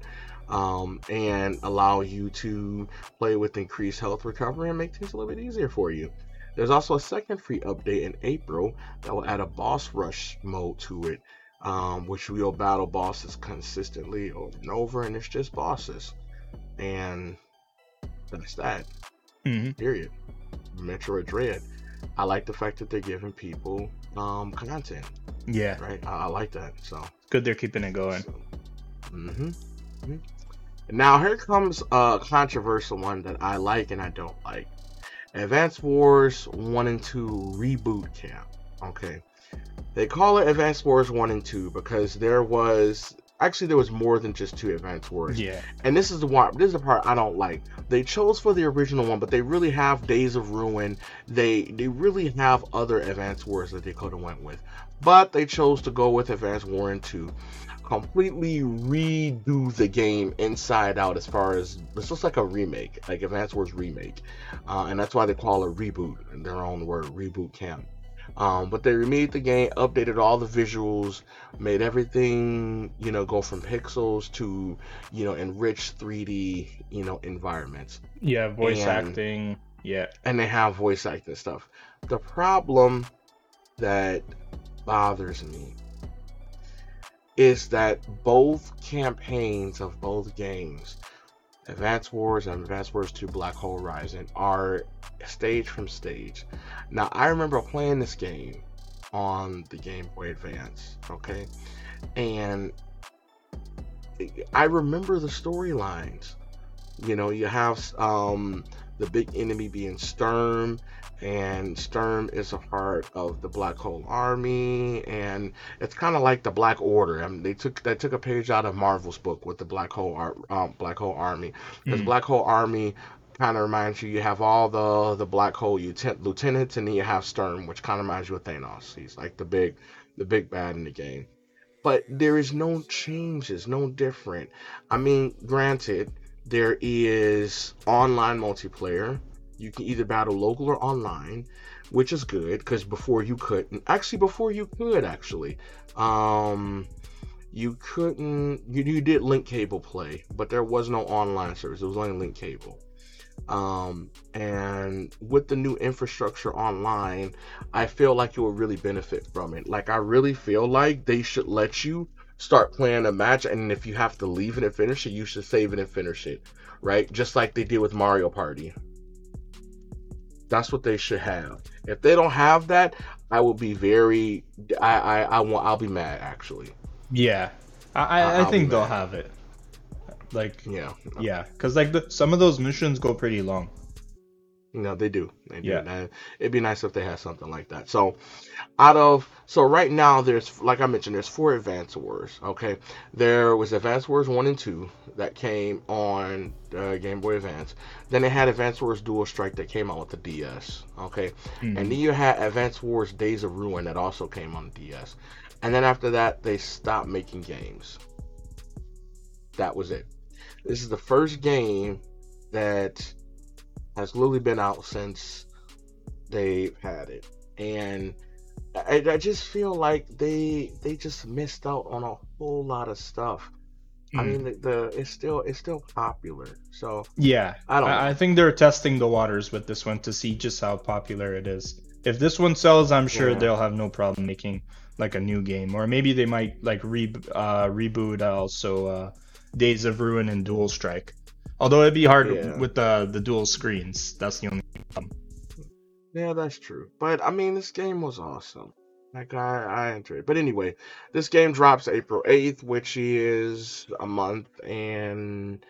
um, and allow you to play with increased health recovery and make things a little bit easier for you. There's also a second free update in April that will add a boss rush mode to it, um, which will battle bosses consistently over and over, and it's just bosses. And that's that. Mhm. Period. Metroid Dread. I like the fact that they're giving people um, content, Yeah. right? I, I like that. So, Good they're keeping it going. hmm now here comes a controversial one that I like and I don't like. Advance Wars 1 and 2 Reboot Camp. Okay. They call it Advance Wars 1 and 2 because there was actually there was more than just two Advance Wars. Yeah. And this is the one. This is the part I don't like. They chose for the original one, but they really have Days of Ruin. They they really have other Advanced Wars that they could have went with, but they chose to go with Advanced Warring Two. Completely redo the game inside out as far as this looks like a remake, like Advanced Wars remake, uh, and that's why they call it reboot in their own word, reboot camp. Um, but they remade the game, updated all the visuals, made everything you know go from pixels to you know enriched 3D you know environments, Yeah, voice And- acting. Yeah. and they have voice acting stuff. The problem that bothers me is that both campaigns of both games, Advance Wars and Advance Wars 2 Black Hole Rising, are stage from stage. Now, I remember playing this game on the Game Boy Advance, okay? And I remember the storylines. You know, you have um, the big enemy being Sturm, and Sturm is a part of the Black Hole Army, and it's kind of like the Black Order. I mean, they took they took a page out of Marvel's book with the Black Hole Ar- um, Black Hole Army, because Mhm. Black Hole Army kind of reminds you you have all the the Black Hole lieutenant, lieutenants, and then you have Sturm, which kind of reminds you of Thanos. He's like the big the big bad in the game. But there is no changes, no different. I mean, granted, there is online multiplayer. You can either battle local or online, which is good because before you couldn't. Actually, before you could actually, um, you couldn't. You, you did link cable play, but there was no online service. It was only link cable. Um, and with the new infrastructure online, I feel like you will really benefit from it. Like I really feel like they should let you start playing a match, and if you have to leave it and finish it, you should save it and finish it, right? Just like they did with Mario Party. That's what they should have. If they don't have that, I will be very. I I, I want. I'll be mad actually. Yeah. I, I, I'll think they'll have it. Like, Yeah. yeah, because like the, some of those missions go pretty long. No, they do. They do. Yeah. And it'd be nice if they had something like that. So, out of so right now, there's like I mentioned, there's four Advance Wars. Okay, there was Advance Wars one and two that came on uh, Game Boy Advance. Then they had Advance Wars Dual Strike that came out with the DS. Okay, Mhm. and then you had Advance Wars Days of Ruin that also came on the DS. And then after that, they stopped making games. That was it. This is the first game that has literally been out since they've had it, and I, I just feel like they they just missed out on a whole lot of stuff. I Mm. mean, the, the it's still it's still popular, so Yeah, I don't. I, I think they're testing the waters with this one to see just how popular it is. If this one sells, I'm sure Yeah. they'll have no problem making like a new game, or maybe they might like re uh, reboot also uh, Days of Ruin and Dual Strike. Although it'd be hard Yeah. with the the dual screens. That's the only problem. Yeah, that's true. But I mean, this game was awesome. Like I, I enjoyed it. But anyway, this game drops April eighth, which is a month and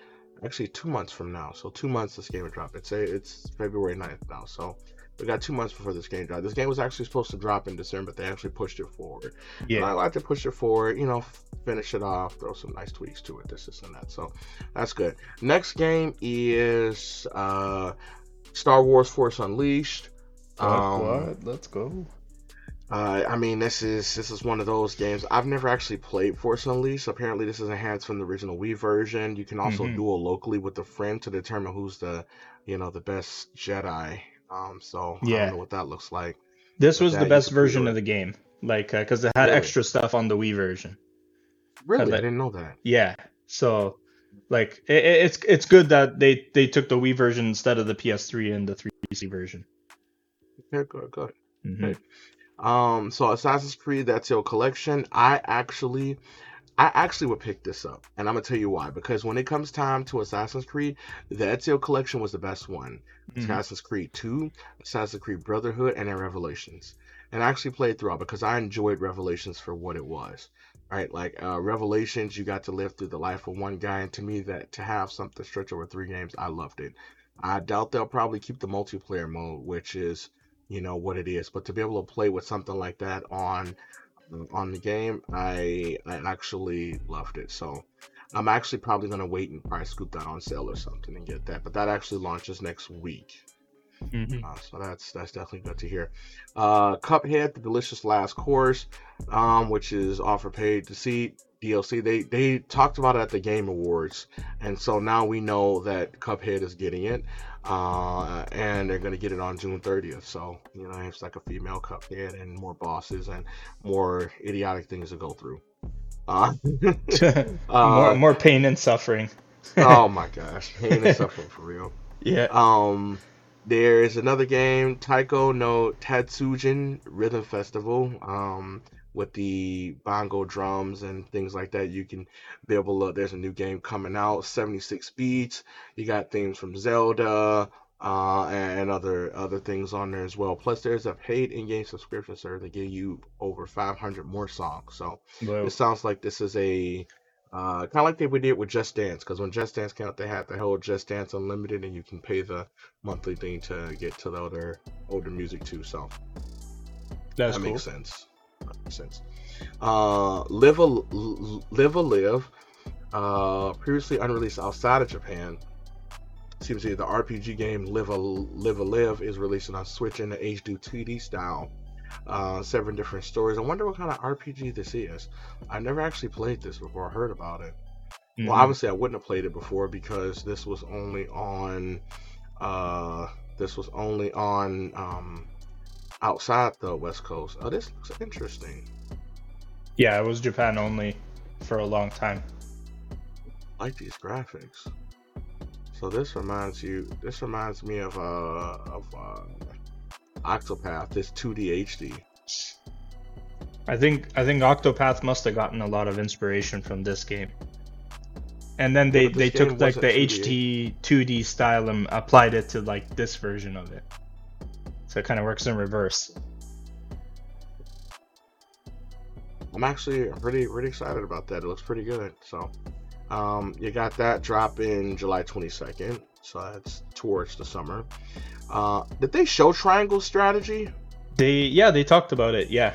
actually two months from now. So two months this game will drop. It's a, it's February 9th now. So we got two months before this game drops. This game was actually supposed to drop in December, but they actually pushed it forward. And I Yeah, like to push it forward, you know, finish it off, throw some nice tweaks to it, this, this, and that. So that's good. Next game is uh, Star Wars Force Unleashed. Um, Let's go. uh, I mean, this is this is one of those games. I've never actually played Force Unleashed. Apparently, this is enhanced from the original Wii version. You can also Mhm. duel locally with a friend to determine who's the, you know, the best Jedi. Um, so I Yeah. don't know what that looks like. This was the best version of the game, like because it had Really? extra stuff on the Wii version. Really, that- I didn't know that. Yeah. So like it, it- it's it's good that they they took the Wii version instead of the PS3 and the 360 version. Okay, good, good. Mhm. Um, so Assassin's Creed That's Your Collection. I actually, I actually would pick this up, and I'm gonna tell you why. Because when it comes time to Assassin's Creed, the Ezio Collection was the best one. Mhm. Assassin's Creed 2, Assassin's Creed Brotherhood, and then Revelations. And I actually played throughout because I enjoyed Revelations for what it was. Right, like uh, Revelations, you got to live through the life of one guy, and to me, that to have something stretch over three games, I loved it. I doubt they'll probably keep the multiplayer mode, which is, you know, what it is. But to be able to play with something like that on on the game, I I actually loved it. So I'm actually probably gonna wait and probably scoop that on sale or something and get that. But that actually launches next week. Mhm. Uh, so that's that's definitely good to hear. Uh, Cuphead, the delicious last course, um, which is offer paid to see DLC. They they talked about it at the Game Awards, and so now we know that Cuphead is getting it, uh, and they're gonna get it on June 30th. So you know it's like a female Cuphead and more bosses and more idiotic things to go through. Uh, more uh, more pain and suffering. oh my gosh, pain and suffering for real. Yeah. Um, there's another game, Taiko no Tatsujin Rhythm Festival. Um, with the bongo drums and things like that, you can be able to. There's a new game coming out, 76 beats. You got themes from Zelda, uh, and other other things on there as well. Plus, there's a paid in-game subscription service that give you over 500 more songs. So Well, it sounds like this is a uh, kind of like they did with Just Dance, because when Just Dance came out, they had the whole Just Dance Unlimited, and you can pay the monthly thing to get to the other older music too. So that's that cool. makes sense. Sense. Uh, Live a Live a Live, uh, previously unreleased outside of Japan. Seems to be the RPG game Live a Live a Live is releasing on Switch in the HD 2D style. Uh, seven different stories. I wonder what kind of RPG this is. I never actually played this before. I heard about it. Mhm. Well, obviously I wouldn't have played it before because this was only on uh this was only on um outside the West Coast. Oh, this looks interesting. yeah, it was Japan only for a long time. I like these graphics. So this reminds you this reminds me of uh of uh Octopath, this 2D HD. I think I think Octopath must have gotten a lot of inspiration from this game. And then they, but they took like the wasn't 2D style and applied it to like this version of it. So it kind of works in reverse. I'm actually pretty pretty excited about that. It looks pretty good. So, um, you got that drop in July 22nd. So that's towards the summer. Uh, did they show Triangle Strategy? They yeah, they talked about it. Yeah.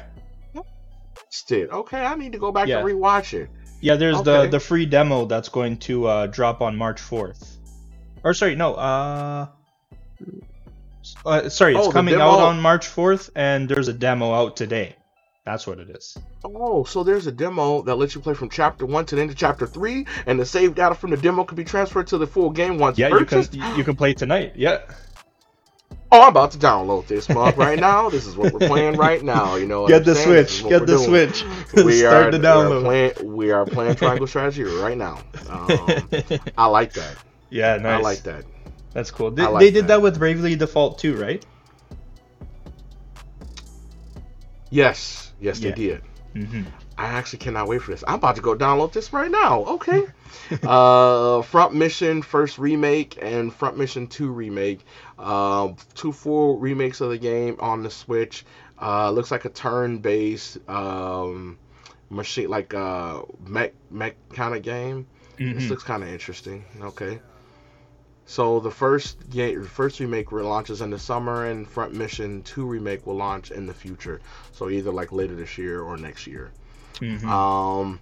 Did okay. I need to go back Yeah. and rewatch it. Yeah, there's Okay. the the free demo that's going to uh, drop on March 4th. Or sorry, no, uh, uh sorry, it's Oh, coming demo- out on March 4th and there's a demo out today That's what it is. Oh, so there's a demo that lets you play from chapter one to the end of chapter three, and the save data from the demo can be transferred to the full game once Yeah, you can you can play tonight. Yeah. Oh, I'm about to download this month right now. This is what we're playing right now. You know, Get the saying? Switch. Get the doing. Switch. We Start are, the we are playing. We are playing Triangle Strategy right now. Um, I like that. yeah, nice. I like that. That's cool. They, like they did that. that with Bravely Default too, right? Yes, yes, Yeah. they did. Mm-hmm. I actually cannot wait for this. I'm about to go download this right now. Okay. uh, Front Mission First Remake and Front Mission 2 Remake. Uh, two full remakes of the game on the Switch. Uh, looks like a turn-based um, machine, like a mech mech kind of game. This Mhm. looks kind of interesting. Okay. So the first game, first remake launches in the summer, and Front Mission 2 remake will launch in the future. So either like later this year or next year. Mhm. Um,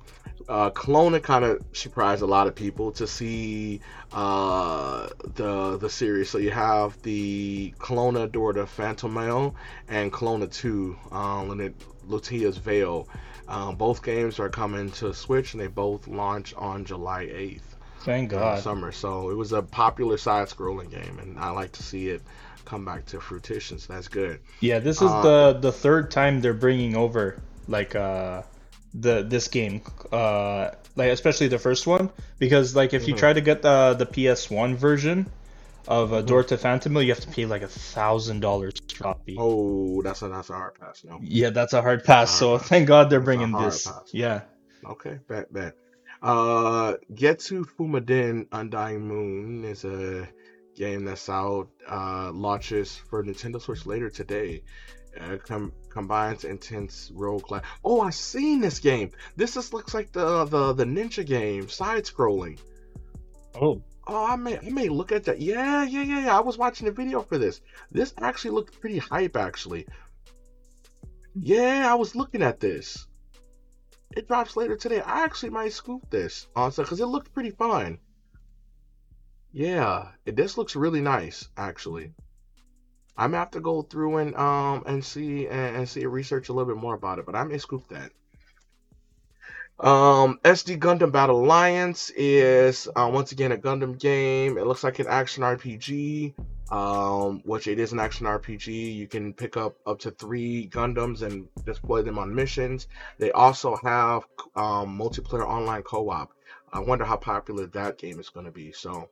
uh, Klonoa kind of surprised a lot of people to see uh, the the series. So you have the Klonoa Door to Phantomile and Klonoa 2, um, and it Lunatea's Veil. Um, both games are coming to Switch, and they both launch on July 8th Thank God. summer. So it was a popular side-scrolling game, and I like to see it come back to fruition. So that's good. Yeah, this is Uh, the the third time they're bringing over like uh the this game uh like especially the first one because like if you Mhm. try to get the the PS1 version of uh, Mm-hmm. Door to Phantomile, you have to pay like a thousand dollars copy. Oh, that's a that's a hard pass. No. Yeah, that's a hard pass. So hard pass. thank God they're bringing this. pass. Yeah. Okay, bet bet. Uh, Getsu Fumaden Undying Moon is a game that's out. Uh, launches for Nintendo Switch later today. Uh, com- combines intense roguelike. Oh, I seen this game. This is looks like the the the ninja game, side scrolling. Oh. Oh, I may I may look at that. Yeah, yeah, yeah, yeah. I was watching a video for this. This actually looked pretty hype, actually. Yeah, I was looking at this. It drops later today. I actually might scoop this also because it looked pretty fun. Yeah, it this looks really nice, actually. I'm gonna have to go through and um and see and, and see research a little bit more about it, but I may scoop that. Um, SD Gundam Battle Alliance is uh, once again a Gundam game. It looks like an action RPG, um, which it is an action RPG. You can pick up up to three Gundams and deploy them on missions. They also have um, multiplayer online co-op. I wonder how popular that game is going to be. So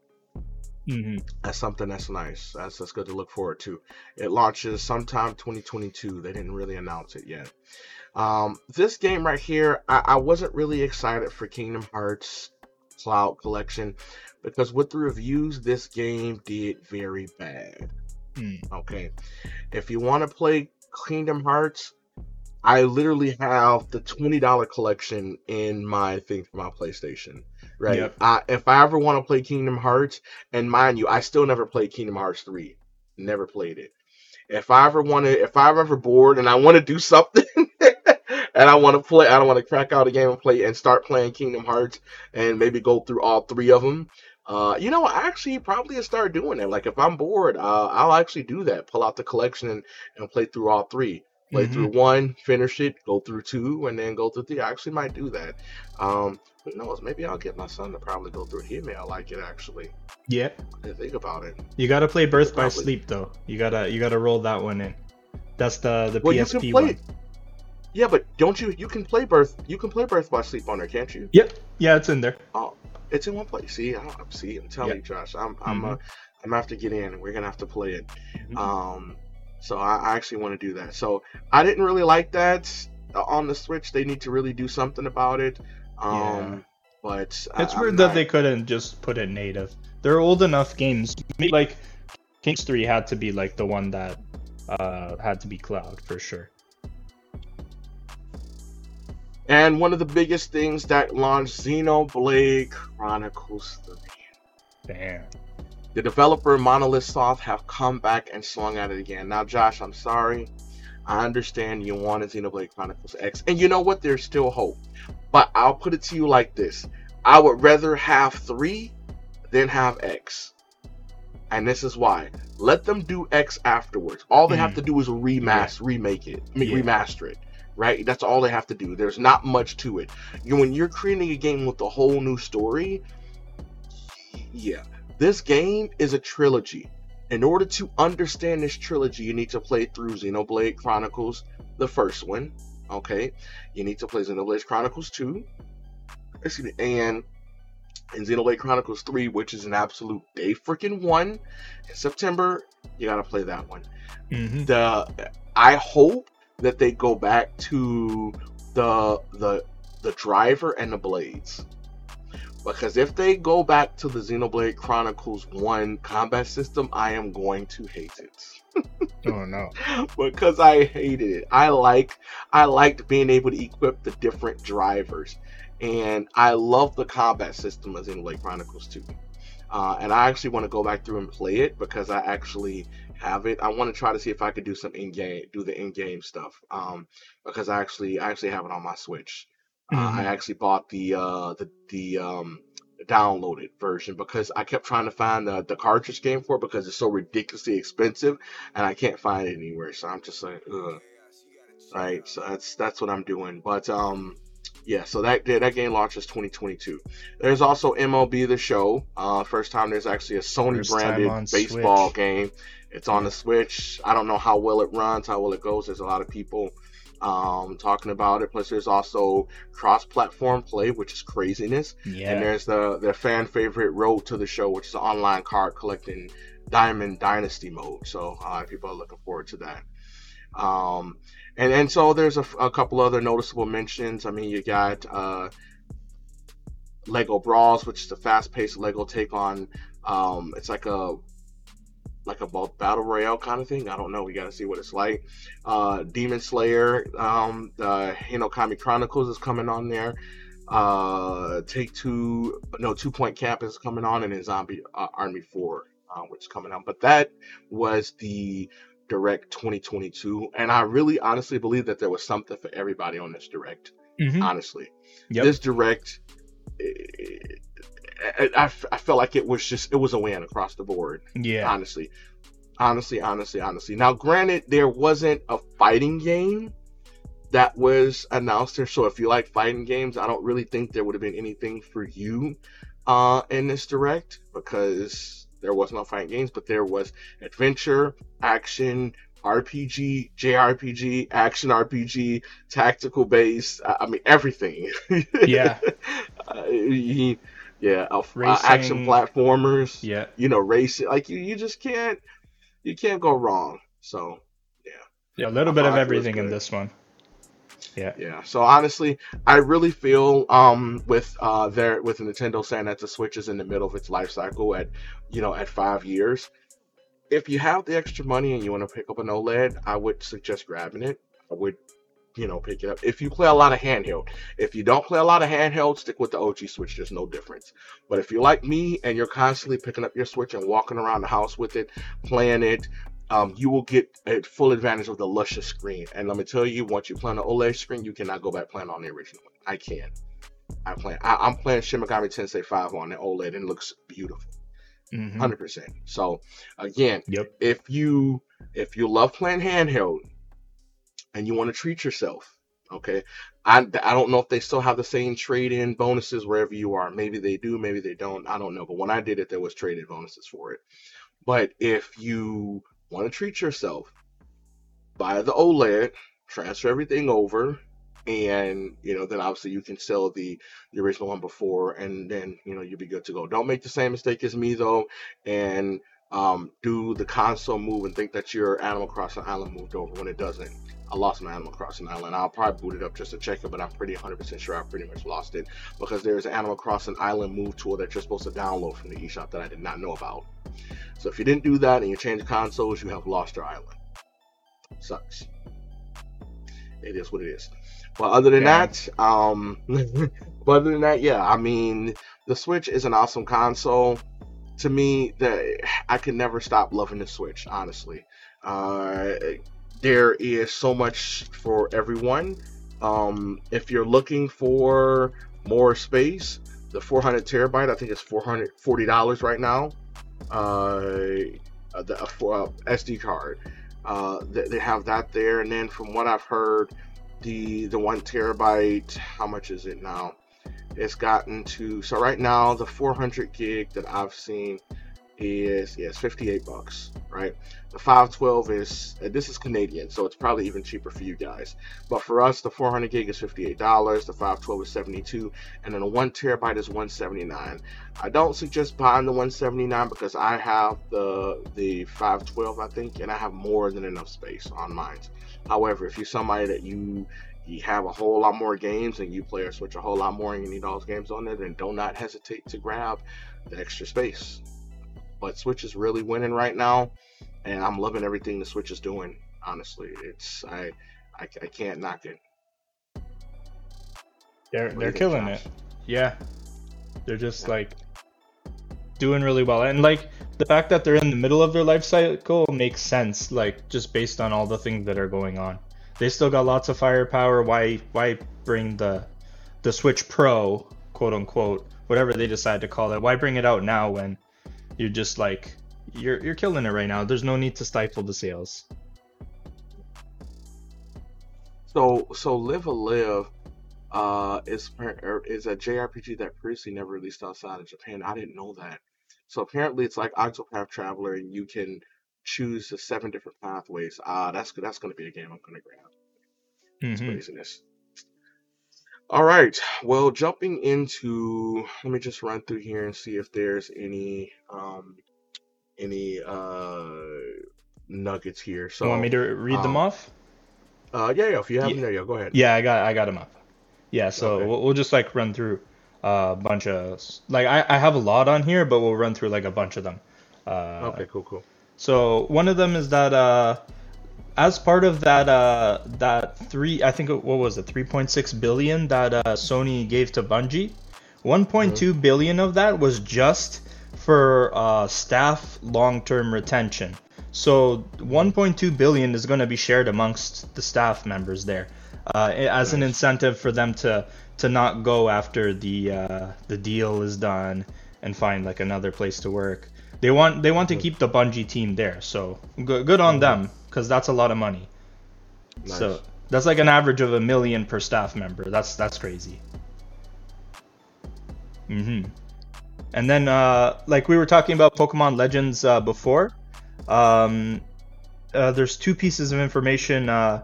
hmm that's something that's nice. That's that's good to look forward to. It launches sometime 2022. They didn't really announce it yet. Um, this game right here, I, I wasn't really excited for Kingdom Hearts Cloud Collection because with the reviews, this game did very bad. Hmm. Okay, if you want to play Kingdom Hearts, I literally have the twenty dollar collection in my thing for my PlayStation. Right. Yep. I, if I ever want to play Kingdom Hearts, and mind you, I still never played Kingdom Hearts three. Never played it. If I ever want to, if I'm ever bored and I want to do something, and I want to play, I don't want to crack out a game and play and start playing Kingdom Hearts and maybe go through all three of them. Uh, you know, I actually probably start doing it. Like if I'm bored, uh, I'll actually do that. Pull out the collection and, and play through all three. Play Mhm. through one, finish it, go through two, and then go through three. I actually might do that. Um, who knows? Maybe I'll get my son to probably go through it. He may like it actually. Yeah. I think about it. You gotta play Birth by Probably. Sleep though. You gotta you gotta roll that one in. That's the the Well, PSP play. Yeah, but don't you? You can play Birth. You can play Birth by Sleep on there, can't you? Yep. Yeah, it's in there. Oh, it's in one place. See, I, see, I'm telling Yeah. you, Josh. I'm, I'm, uh, Mhm. I'm gonna have to get in. We're gonna have to play it. Mhm. Um, so I, I actually want to do that. So I didn't really like that uh, on the Switch. They need to really do something about it. Um, Yeah. but It's I, weird I'm that they couldn't just put it native. They're old enough games. Like Kings Three had to be like the one that uh had to be cloud for sure. And one of the biggest things that launched Xenoblade Chronicles 3. Damn. The developer Monolith Soft have come back and swung at it again. Now, Josh, I'm sorry. I understand you wanted Xenoblade Chronicles X, and you know what? There's still hope. But I'll put it to you like this: I would rather have three than have X, and this is why. Let them do X afterwards. All they have Mhm. to do is remaster, remake it, I mean, Yeah. remaster it, right? That's all they have to do. There's not much to it. You, when you're creating a game with a whole new story, yeah, this game is a trilogy. In order to understand this trilogy, you need to play through Xenoblade Chronicles, the first one. Okay, you need to play Xenoblade Chronicles 2, excuse me, and in Xenoblade Chronicles 3, which is an absolute day freaking one in September, you gotta play that one. Mm-hmm. The I hope that they go back to the the the driver and the blades. Because if they go back to the Xenoblade Chronicles 1 combat system, I am going to hate it. oh no. because I hated it. I like I liked being able to equip the different drivers. And I love the combat system of Xenoblade Chronicles 2. Uh, and I actually want to go back through and play it because I actually have it. I want to try to see if I could do some in game, do the in game stuff. Um, because I actually, I actually have it on my Switch. Uh, Mhm. I actually bought the uh, the the um, downloaded version because I kept trying to find the the cartridge game for it because it's so ridiculously expensive, and I can't find it anywhere. So I'm just like, ugh. Right. So that's that's what I'm doing. But um, yeah. So that that game launches 2022. There's also MLB The Show. Uh, first time there's actually a Sony First branded baseball Switch. game. It's on the Switch. I don't know how well it runs, how well it goes. There's a lot of people um, talking about it. Plus, there's also cross-platform play, which is craziness. Yeah. And there's the their fan favorite Road to the Show, which is an online card collecting Diamond Dynasty mode. So uh, people are looking forward to that. Um, and and so there's a, a couple other noticeable mentions. I mean, you got uh, Lego Brawls, which is a fast-paced Lego take on. Um, it's like a like a battle royale kind of thing. I don't know. We got to see what it's like. Uh, Demon Slayer, um, the Hinokami Chronicles is coming on there. Uh, Take Two, no, Two Point Cap is coming on, and then Zombie uh, Army Four, uh, which is coming on. But that was the Direct 2022, and I really honestly believe that there was something for everybody on this Direct. Mhm. Honestly, Yep. this Direct. eh, I, I, I felt like it was just it was a win across the board. Yeah. honestly. Honestly honestly honestly. Now granted there wasn't a fighting game that was announced there. So if you like fighting games i don't really think there would have been anything for you uh in this direct because there was no fighting games but there was adventure action rpg jrpg action rpg tactical base i I mean everything. Yeah. uh, you- yeah uh, uh, action platformers Yeah. you know, racing. Like you, you just can't, you can't go wrong. So Yeah. yeah, A little I bit of thought it was everything in this one. Yeah, yeah. So honestly, I really feel um with uh their with Nintendo saying that the Switch is in the middle of its life cycle at you know at five years. If you have the extra money and you want to pick up an OLED, I would suggest grabbing it. I would, you know, pick it up. If you play a lot of handheld, if you don't play a lot of handheld, stick with the OG Switch. There's no difference. But if you're like me and you're constantly picking up your Switch and walking around the house with it, playing it, um, you will get a full advantage of the luscious screen. And let me tell you, once you play on the OLED screen, you cannot go back playing on the original one. I can. I play. I, I'm playing Shin Megami Tensei 5 on the OLED, and it looks beautiful, Mhm. hundred percent. So, again, Yep. if you if you love playing handheld and you want to treat yourself, okay, I I don't know if they still have the same trade-in bonuses wherever you are. Maybe they do, maybe they don't. I don't know. But when I did it, there was trade-in bonuses for it. But if you want to treat yourself, buy the OLED, transfer everything over, and you know then obviously you can sell the the original one before, and then you know you'll be good to go. Don't make the same mistake as me though, and um, do the console move and think that your Animal Crossing Island moved over when it doesn't. I lost my Animal Crossing Island. I'll probably boot it up just to check it, but I'm pretty 100% sure I pretty much lost it because there's an Animal Crossing Island move tool that you're supposed to download from the eShop that I did not know about. So if you didn't do that and you change consoles, you have lost your island. Sucks. It is what it is. But other than Damn. that, um, but other than that, yeah, I mean, the Switch is an awesome console. To me, the I can never stop loving the Switch. Honestly, uh, there is so much for everyone. Um, if you're looking for more space, the 400 terabyte, I think it's 440 dollars right now. Uh, the uh, uh, SD card, uh, they, they have that there, and then from what I've heard, the the one terabyte. How much is it now? It's gotten to so right now the 400 gig that I've seen is it's 58 bucks, right? The 512 is this is Canadian, so it's probably even cheaper for you guys. But for us, the 400 gig is 58 dollars, the 512 is 72, and then the one terabyte is 179. I don't suggest buying the 179 because I have the the 512, I think, and I have more than enough space on mine. However, if you're somebody that you you have a whole lot more games and you play or switch a whole lot more and you need all those games on it, then do not hesitate to grab the extra space but Switch is really winning right now, and I'm loving everything the Switch is doing. Honestly, it's I I, I can't knock it. They're they're killing it. Yeah, they're just yeah. like doing really well, and like the fact that they're in the middle of their life cycle makes sense. Like just based on all the things that are going on, they still got lots of firepower. Why why bring the the Switch Pro, quote unquote, whatever they decide to call it? Why bring it out now when you're just like you're you're killing it right now. There's no need to stifle the sales. So so Live a Live uh is er, is a JRPG that previously never released outside of Japan. I didn't know that. So apparently it's like Octopath Traveler and you can choose the seven different pathways. Ah, uh, that's that's gonna be a game I'm gonna grab. It's mm-hmm. craziness. All right. Well, jumping into, let me just run through here and see if there's any um any uh nuggets here. So you want me to read um, them off? Uh, yeah, yeah. If you have yeah. them there, yeah, go ahead. Yeah, I got I got them up. Yeah, so okay. we'll, we'll just like run through a bunch of like I I have a lot on here, but we'll run through like a bunch of them. Uh, okay, cool, cool. So one of them is that uh as part of that uh that three I think what was it 3.6 billion that uh, Sony gave to Bungie, 1.2 mm-hmm. billion of that was just for uh, staff long-term retention. So 1.2 billion is going to be shared amongst the staff members there, uh, as an incentive for them to to not go after the uh, the deal is done and find like another place to work. They want they want to keep the Bungie team there, so good, good on mm-hmm. them because that's a lot of money. Nice. So that's like an average of a million per staff member. That's that's crazy. Mm-hmm. And then, uh, like we were talking about Pokemon Legends uh, before, um, uh, there's two pieces of information. Uh,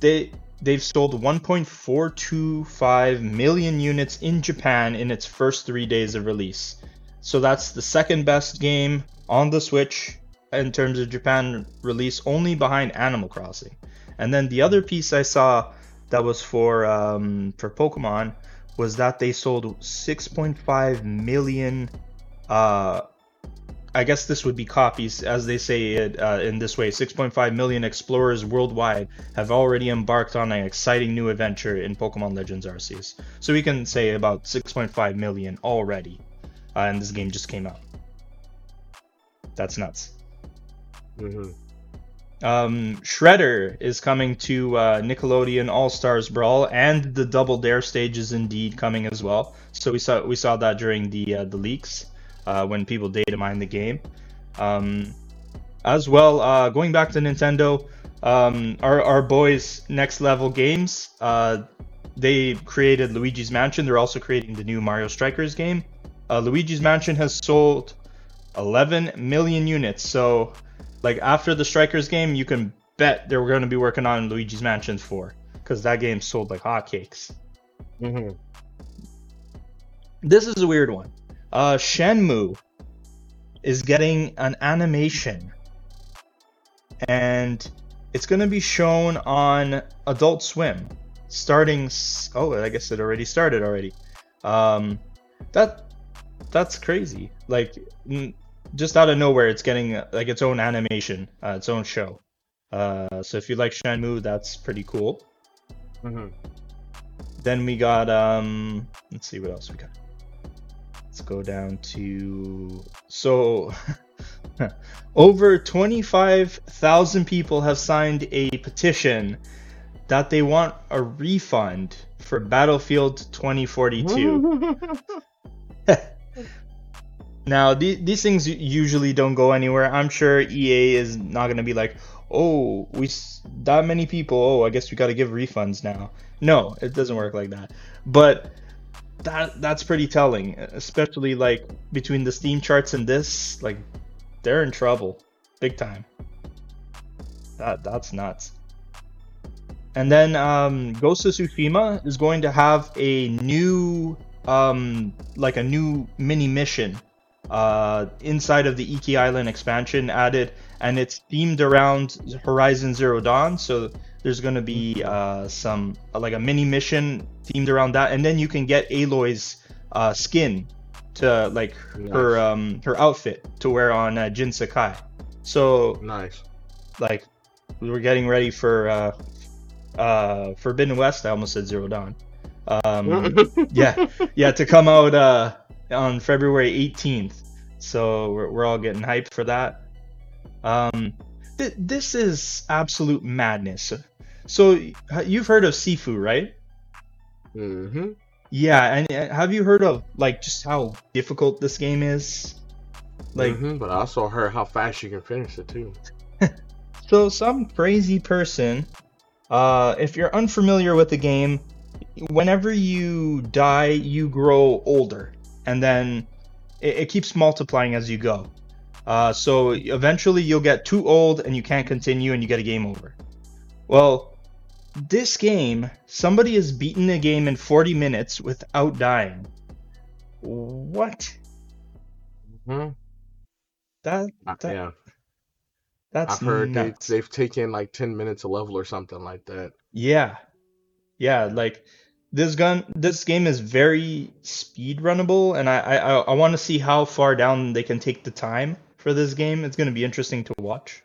they they've sold 1.425 million units in Japan in its first three days of release. So that's the second best game on the Switch in terms of Japan release, only behind Animal Crossing. And then the other piece I saw that was for um, for Pokemon was that they sold 6.5 million. Uh, I guess this would be copies, as they say it uh, in this way. 6.5 million explorers worldwide have already embarked on an exciting new adventure in Pokemon Legends Arceus. So we can say about 6.5 million already, uh, and this game just came out. That's nuts. Mm-hmm. Um, Shredder is coming to uh, Nickelodeon All Stars Brawl, and the Double Dare stage is indeed coming as well. So we saw we saw that during the uh, the leaks uh, when people data mined the game. Um, as well, uh, going back to Nintendo, um, our our boys Next Level Games, uh, they created Luigi's Mansion. They're also creating the new Mario Strikers game. Uh, Luigi's Mansion has sold 11 million units, so like after the Strikers game, you can bet they were going to be working on Luigi's Mansion 4 because that game sold like hotcakes. Mm-hmm. This is a weird one. Uh, Shenmue is getting an animation, and it's going to be shown on Adult Swim, starting. Oh, I guess it already started already. Um, that that's crazy. Like just out of nowhere, it's getting like its own animation, uh, its own show. Uh, so if you like Shenmue, that's pretty cool. Mm-hmm. Then we got um, let's see what else we got. Let's go down to so over 25,000 people have signed a petition that they want a refund for Battlefield 2042. Now, th- these things usually don't go anywhere. I'm sure EA is not going to be like, oh, we that many people. Oh, I guess we got to give refunds now. No, it doesn't work like that. But that that's pretty telling, especially like between the Steam charts and this, like they're in trouble, big time. That that's nuts. And then um, Ghost of Tsushima is going to have a new, um, like a new mini mission uh, inside of the Iki Island expansion added, and it's themed around Horizon Zero Dawn. So there's going to be uh, some like a mini mission themed around that, and then you can get Aloy's uh, skin to like nice. her um, her outfit to wear on uh, Jin Sakai. So nice. Like we were getting ready for uh, uh, Forbidden West. I almost said Zero Dawn. Um, yeah, yeah, to come out uh, on February 18th. So we're, we're all getting hyped for that. Um, th- this is absolute madness. So you've heard of Sifu, right? Mm-hmm. Yeah, and have you heard of like just how difficult this game is? Like, mm-hmm, but I also heard how fast you can finish it too. so some crazy person, uh, if you're unfamiliar with the game, whenever you die, you grow older, and then it, it keeps multiplying as you go. Uh, so eventually you'll get too old and you can't continue, and you get a game over. Well, this game, somebody has beaten the game in 40 minutes without dying. What? Hmm. That, uh, that yeah. That's I've heard nuts. they, they've taken like 10 minutes a level or something like that. Yeah. Yeah, like this gun this game is very speed runnable and I I, I want to see how far down they can take the time for this game. It's gonna be interesting to watch.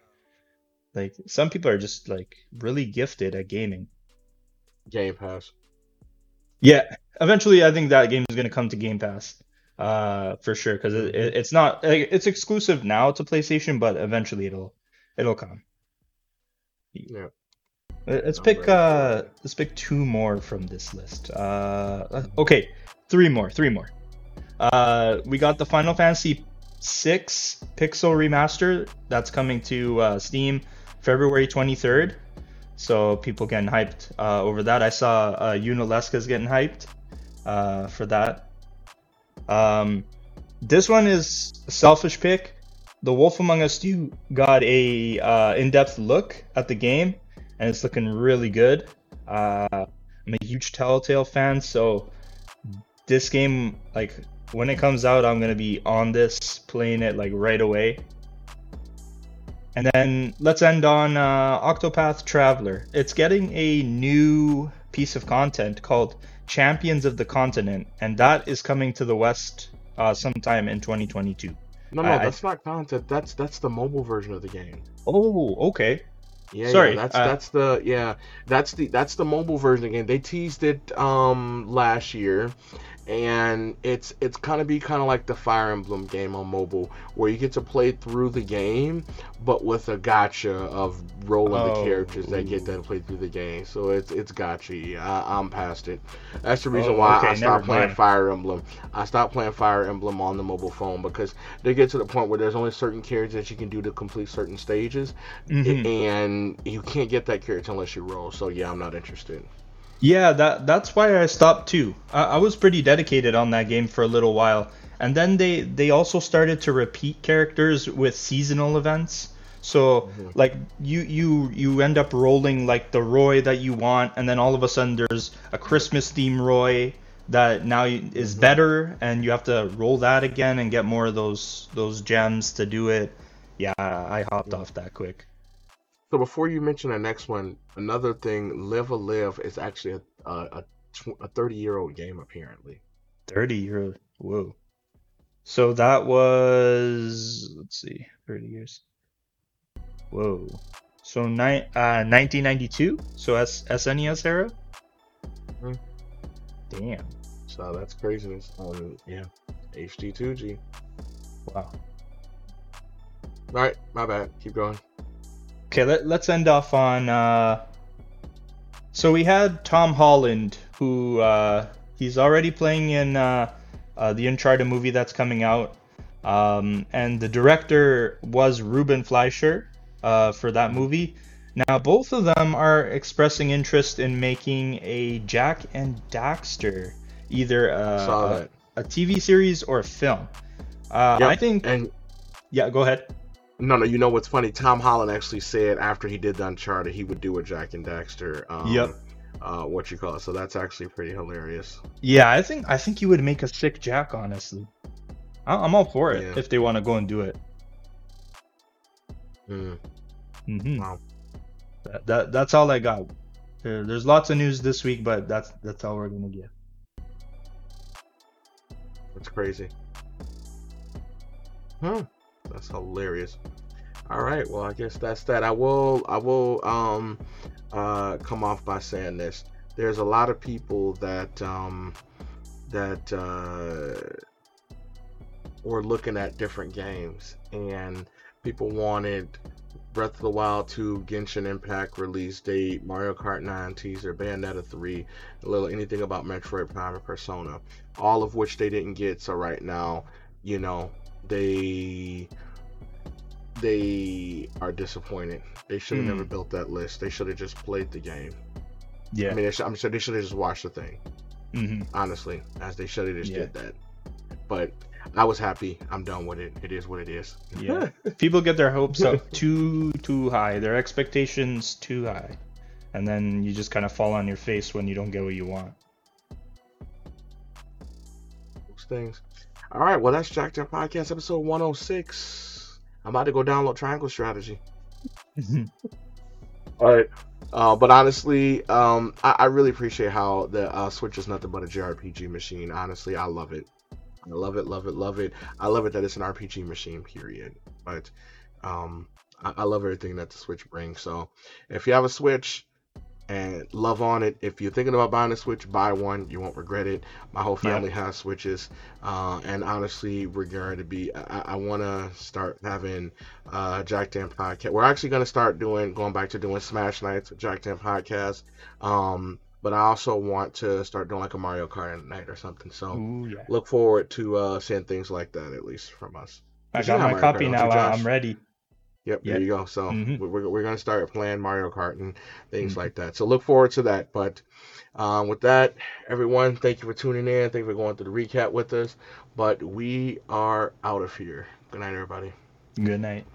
Like some people are just like really gifted at gaming. Game Pass. Yeah, eventually I think that game is gonna come to Game Pass, uh, for sure. Because it, it, it's not like, it's exclusive now to PlayStation, but eventually it'll it'll come. Yeah. Let's pick uh let's pick two more from this list. Uh, okay, three more, three more. Uh, we got the Final Fantasy six pixel remaster that's coming to uh, Steam February 23rd. So people getting hyped uh, over that. I saw uh, getting hyped uh, for that. Um, this one is a selfish pick. The Wolf Among Us 2 got a uh, in-depth look at the game, and it's looking really good. Uh, I'm a huge Telltale fan, so this game, like when it comes out, I'm gonna be on this, playing it like right away. And then let's end on uh, Octopath Traveler. It's getting a new piece of content called Champions of the Continent, and that is coming to the West uh, sometime in 2022. No, no, I, that's I... not content. That's that's the mobile version of the game. Oh, okay. Yeah, Sorry, yeah, that's uh, that's the yeah, that's the that's the mobile version again. They teased it um last year, and it's it's kind of be kind of like the Fire Emblem game on mobile, where you get to play through the game, but with a gacha of rolling oh, the characters that get to play through the game. So it's it's gacha. I, am past it. That's the reason oh, why okay, I stopped playing. Fire Emblem. I stopped playing Fire Emblem on the mobile phone because they get to the point where there's only certain characters that you can do to complete certain stages, mm-hmm. and you can't get that character unless you roll. So yeah, I'm not interested. Yeah, that that's why I stopped too. I, I was pretty dedicated on that game for a little while, and then they they also started to repeat characters with seasonal events. So mm-hmm. like you you you end up rolling like the Roy that you want, and then all of a sudden there's a Christmas theme Roy that now is mm-hmm. better, and you have to roll that again and get more of those those gems to do it. Yeah, I hopped off that quick. So before you mention the next one, another thing, Live a Live is actually a a, a thirty year old game apparently. Thirty year old. Whoa. So that was let's see, thirty years. Whoa. So ni- uh, 1992. So S- SNES era. Mm-hmm. Damn. So that's craziness. Um, yeah. HD-2D. Wow. All right, my bad. Keep going. Okay, let, let's end off on. Uh, so we had Tom Holland, who uh, he's already playing in uh, uh, the Uncharted movie that's coming out, um, and the director was Ruben Fleischer. uh, for that movie. Now, both of them are expressing interest in making a Jak and Daxter, either a, a, a TV series or a film. Uh, Yep, I think, And yeah, go ahead. No, no, you know what's funny? Tom Holland actually said after he did the Uncharted, he would do a Jak and Daxter. Um, Yep. Uh, what you call it? So that's actually pretty hilarious. Yeah, I think I think you would make a sick Jak, honestly. I- I'm all for it Yeah. if they want to go and do it. Mm, hmm wow. That, that that's all I got. There, there's lots of news this week, but that's that's all we're gonna get. That's crazy. Huh. That's hilarious. All right, well, I guess that's that. I will I will um uh come off by saying this. There's a lot of people that um that uh were looking at different games and people wanted Breath of the Wild 2, Genshin Impact release date, Mario Kart 9 teaser, Bayonetta 3, a little anything about Metroid Prime and Persona all of which they didn't get. So right now, you know, they they are disappointed. They should have Hmm. never built that list. They should have just played the game. Yeah. I mean, they should, I'm sure they should have just watched the thing. hmm Honestly, as they should have just Yeah. did that. But I was happy. I'm done with it. It is what it is. Yeah. People get their hopes up too too high, their expectations too high, and then you just kind of fall on your face when you don't get what you want. Those things. All right. Well, that's Jack Jack Podcast episode 106. I'm about to go download Triangle Strategy. All right. Uh, but honestly, um, I, I really appreciate how the uh, Switch is nothing but a JRPG machine. Honestly, I love it. I love it, love it, love it. I love it that it's an RPG machine, period. But um, I, I love everything that the Switch brings. So if you have a Switch and love on it, if you're thinking about buying a Switch, buy one. You won't regret it. My whole Yeah. family has Switches. Uh, and honestly, we're going to be, I, I want to start having uh, Jacked In podcast. We're actually going to start doing, going back to doing Smash Nights with Jacked In podcast. Um, but I also want to start doing like a Mario Kart night or something. So Ooh yeah. look forward to uh, seeing things like that, at least from us. I got my Mario copy Kart, now. don't you, I- Josh? I'm ready. Yep, Yeah. there you go. So Mhm. we're, we're going to start playing Mario Kart and things Mhm. like that. So look forward to that. But um, with that, everyone, thank you for tuning in. Thank you for going through the recap with us. But we are out of here. Good night, everybody. Good night.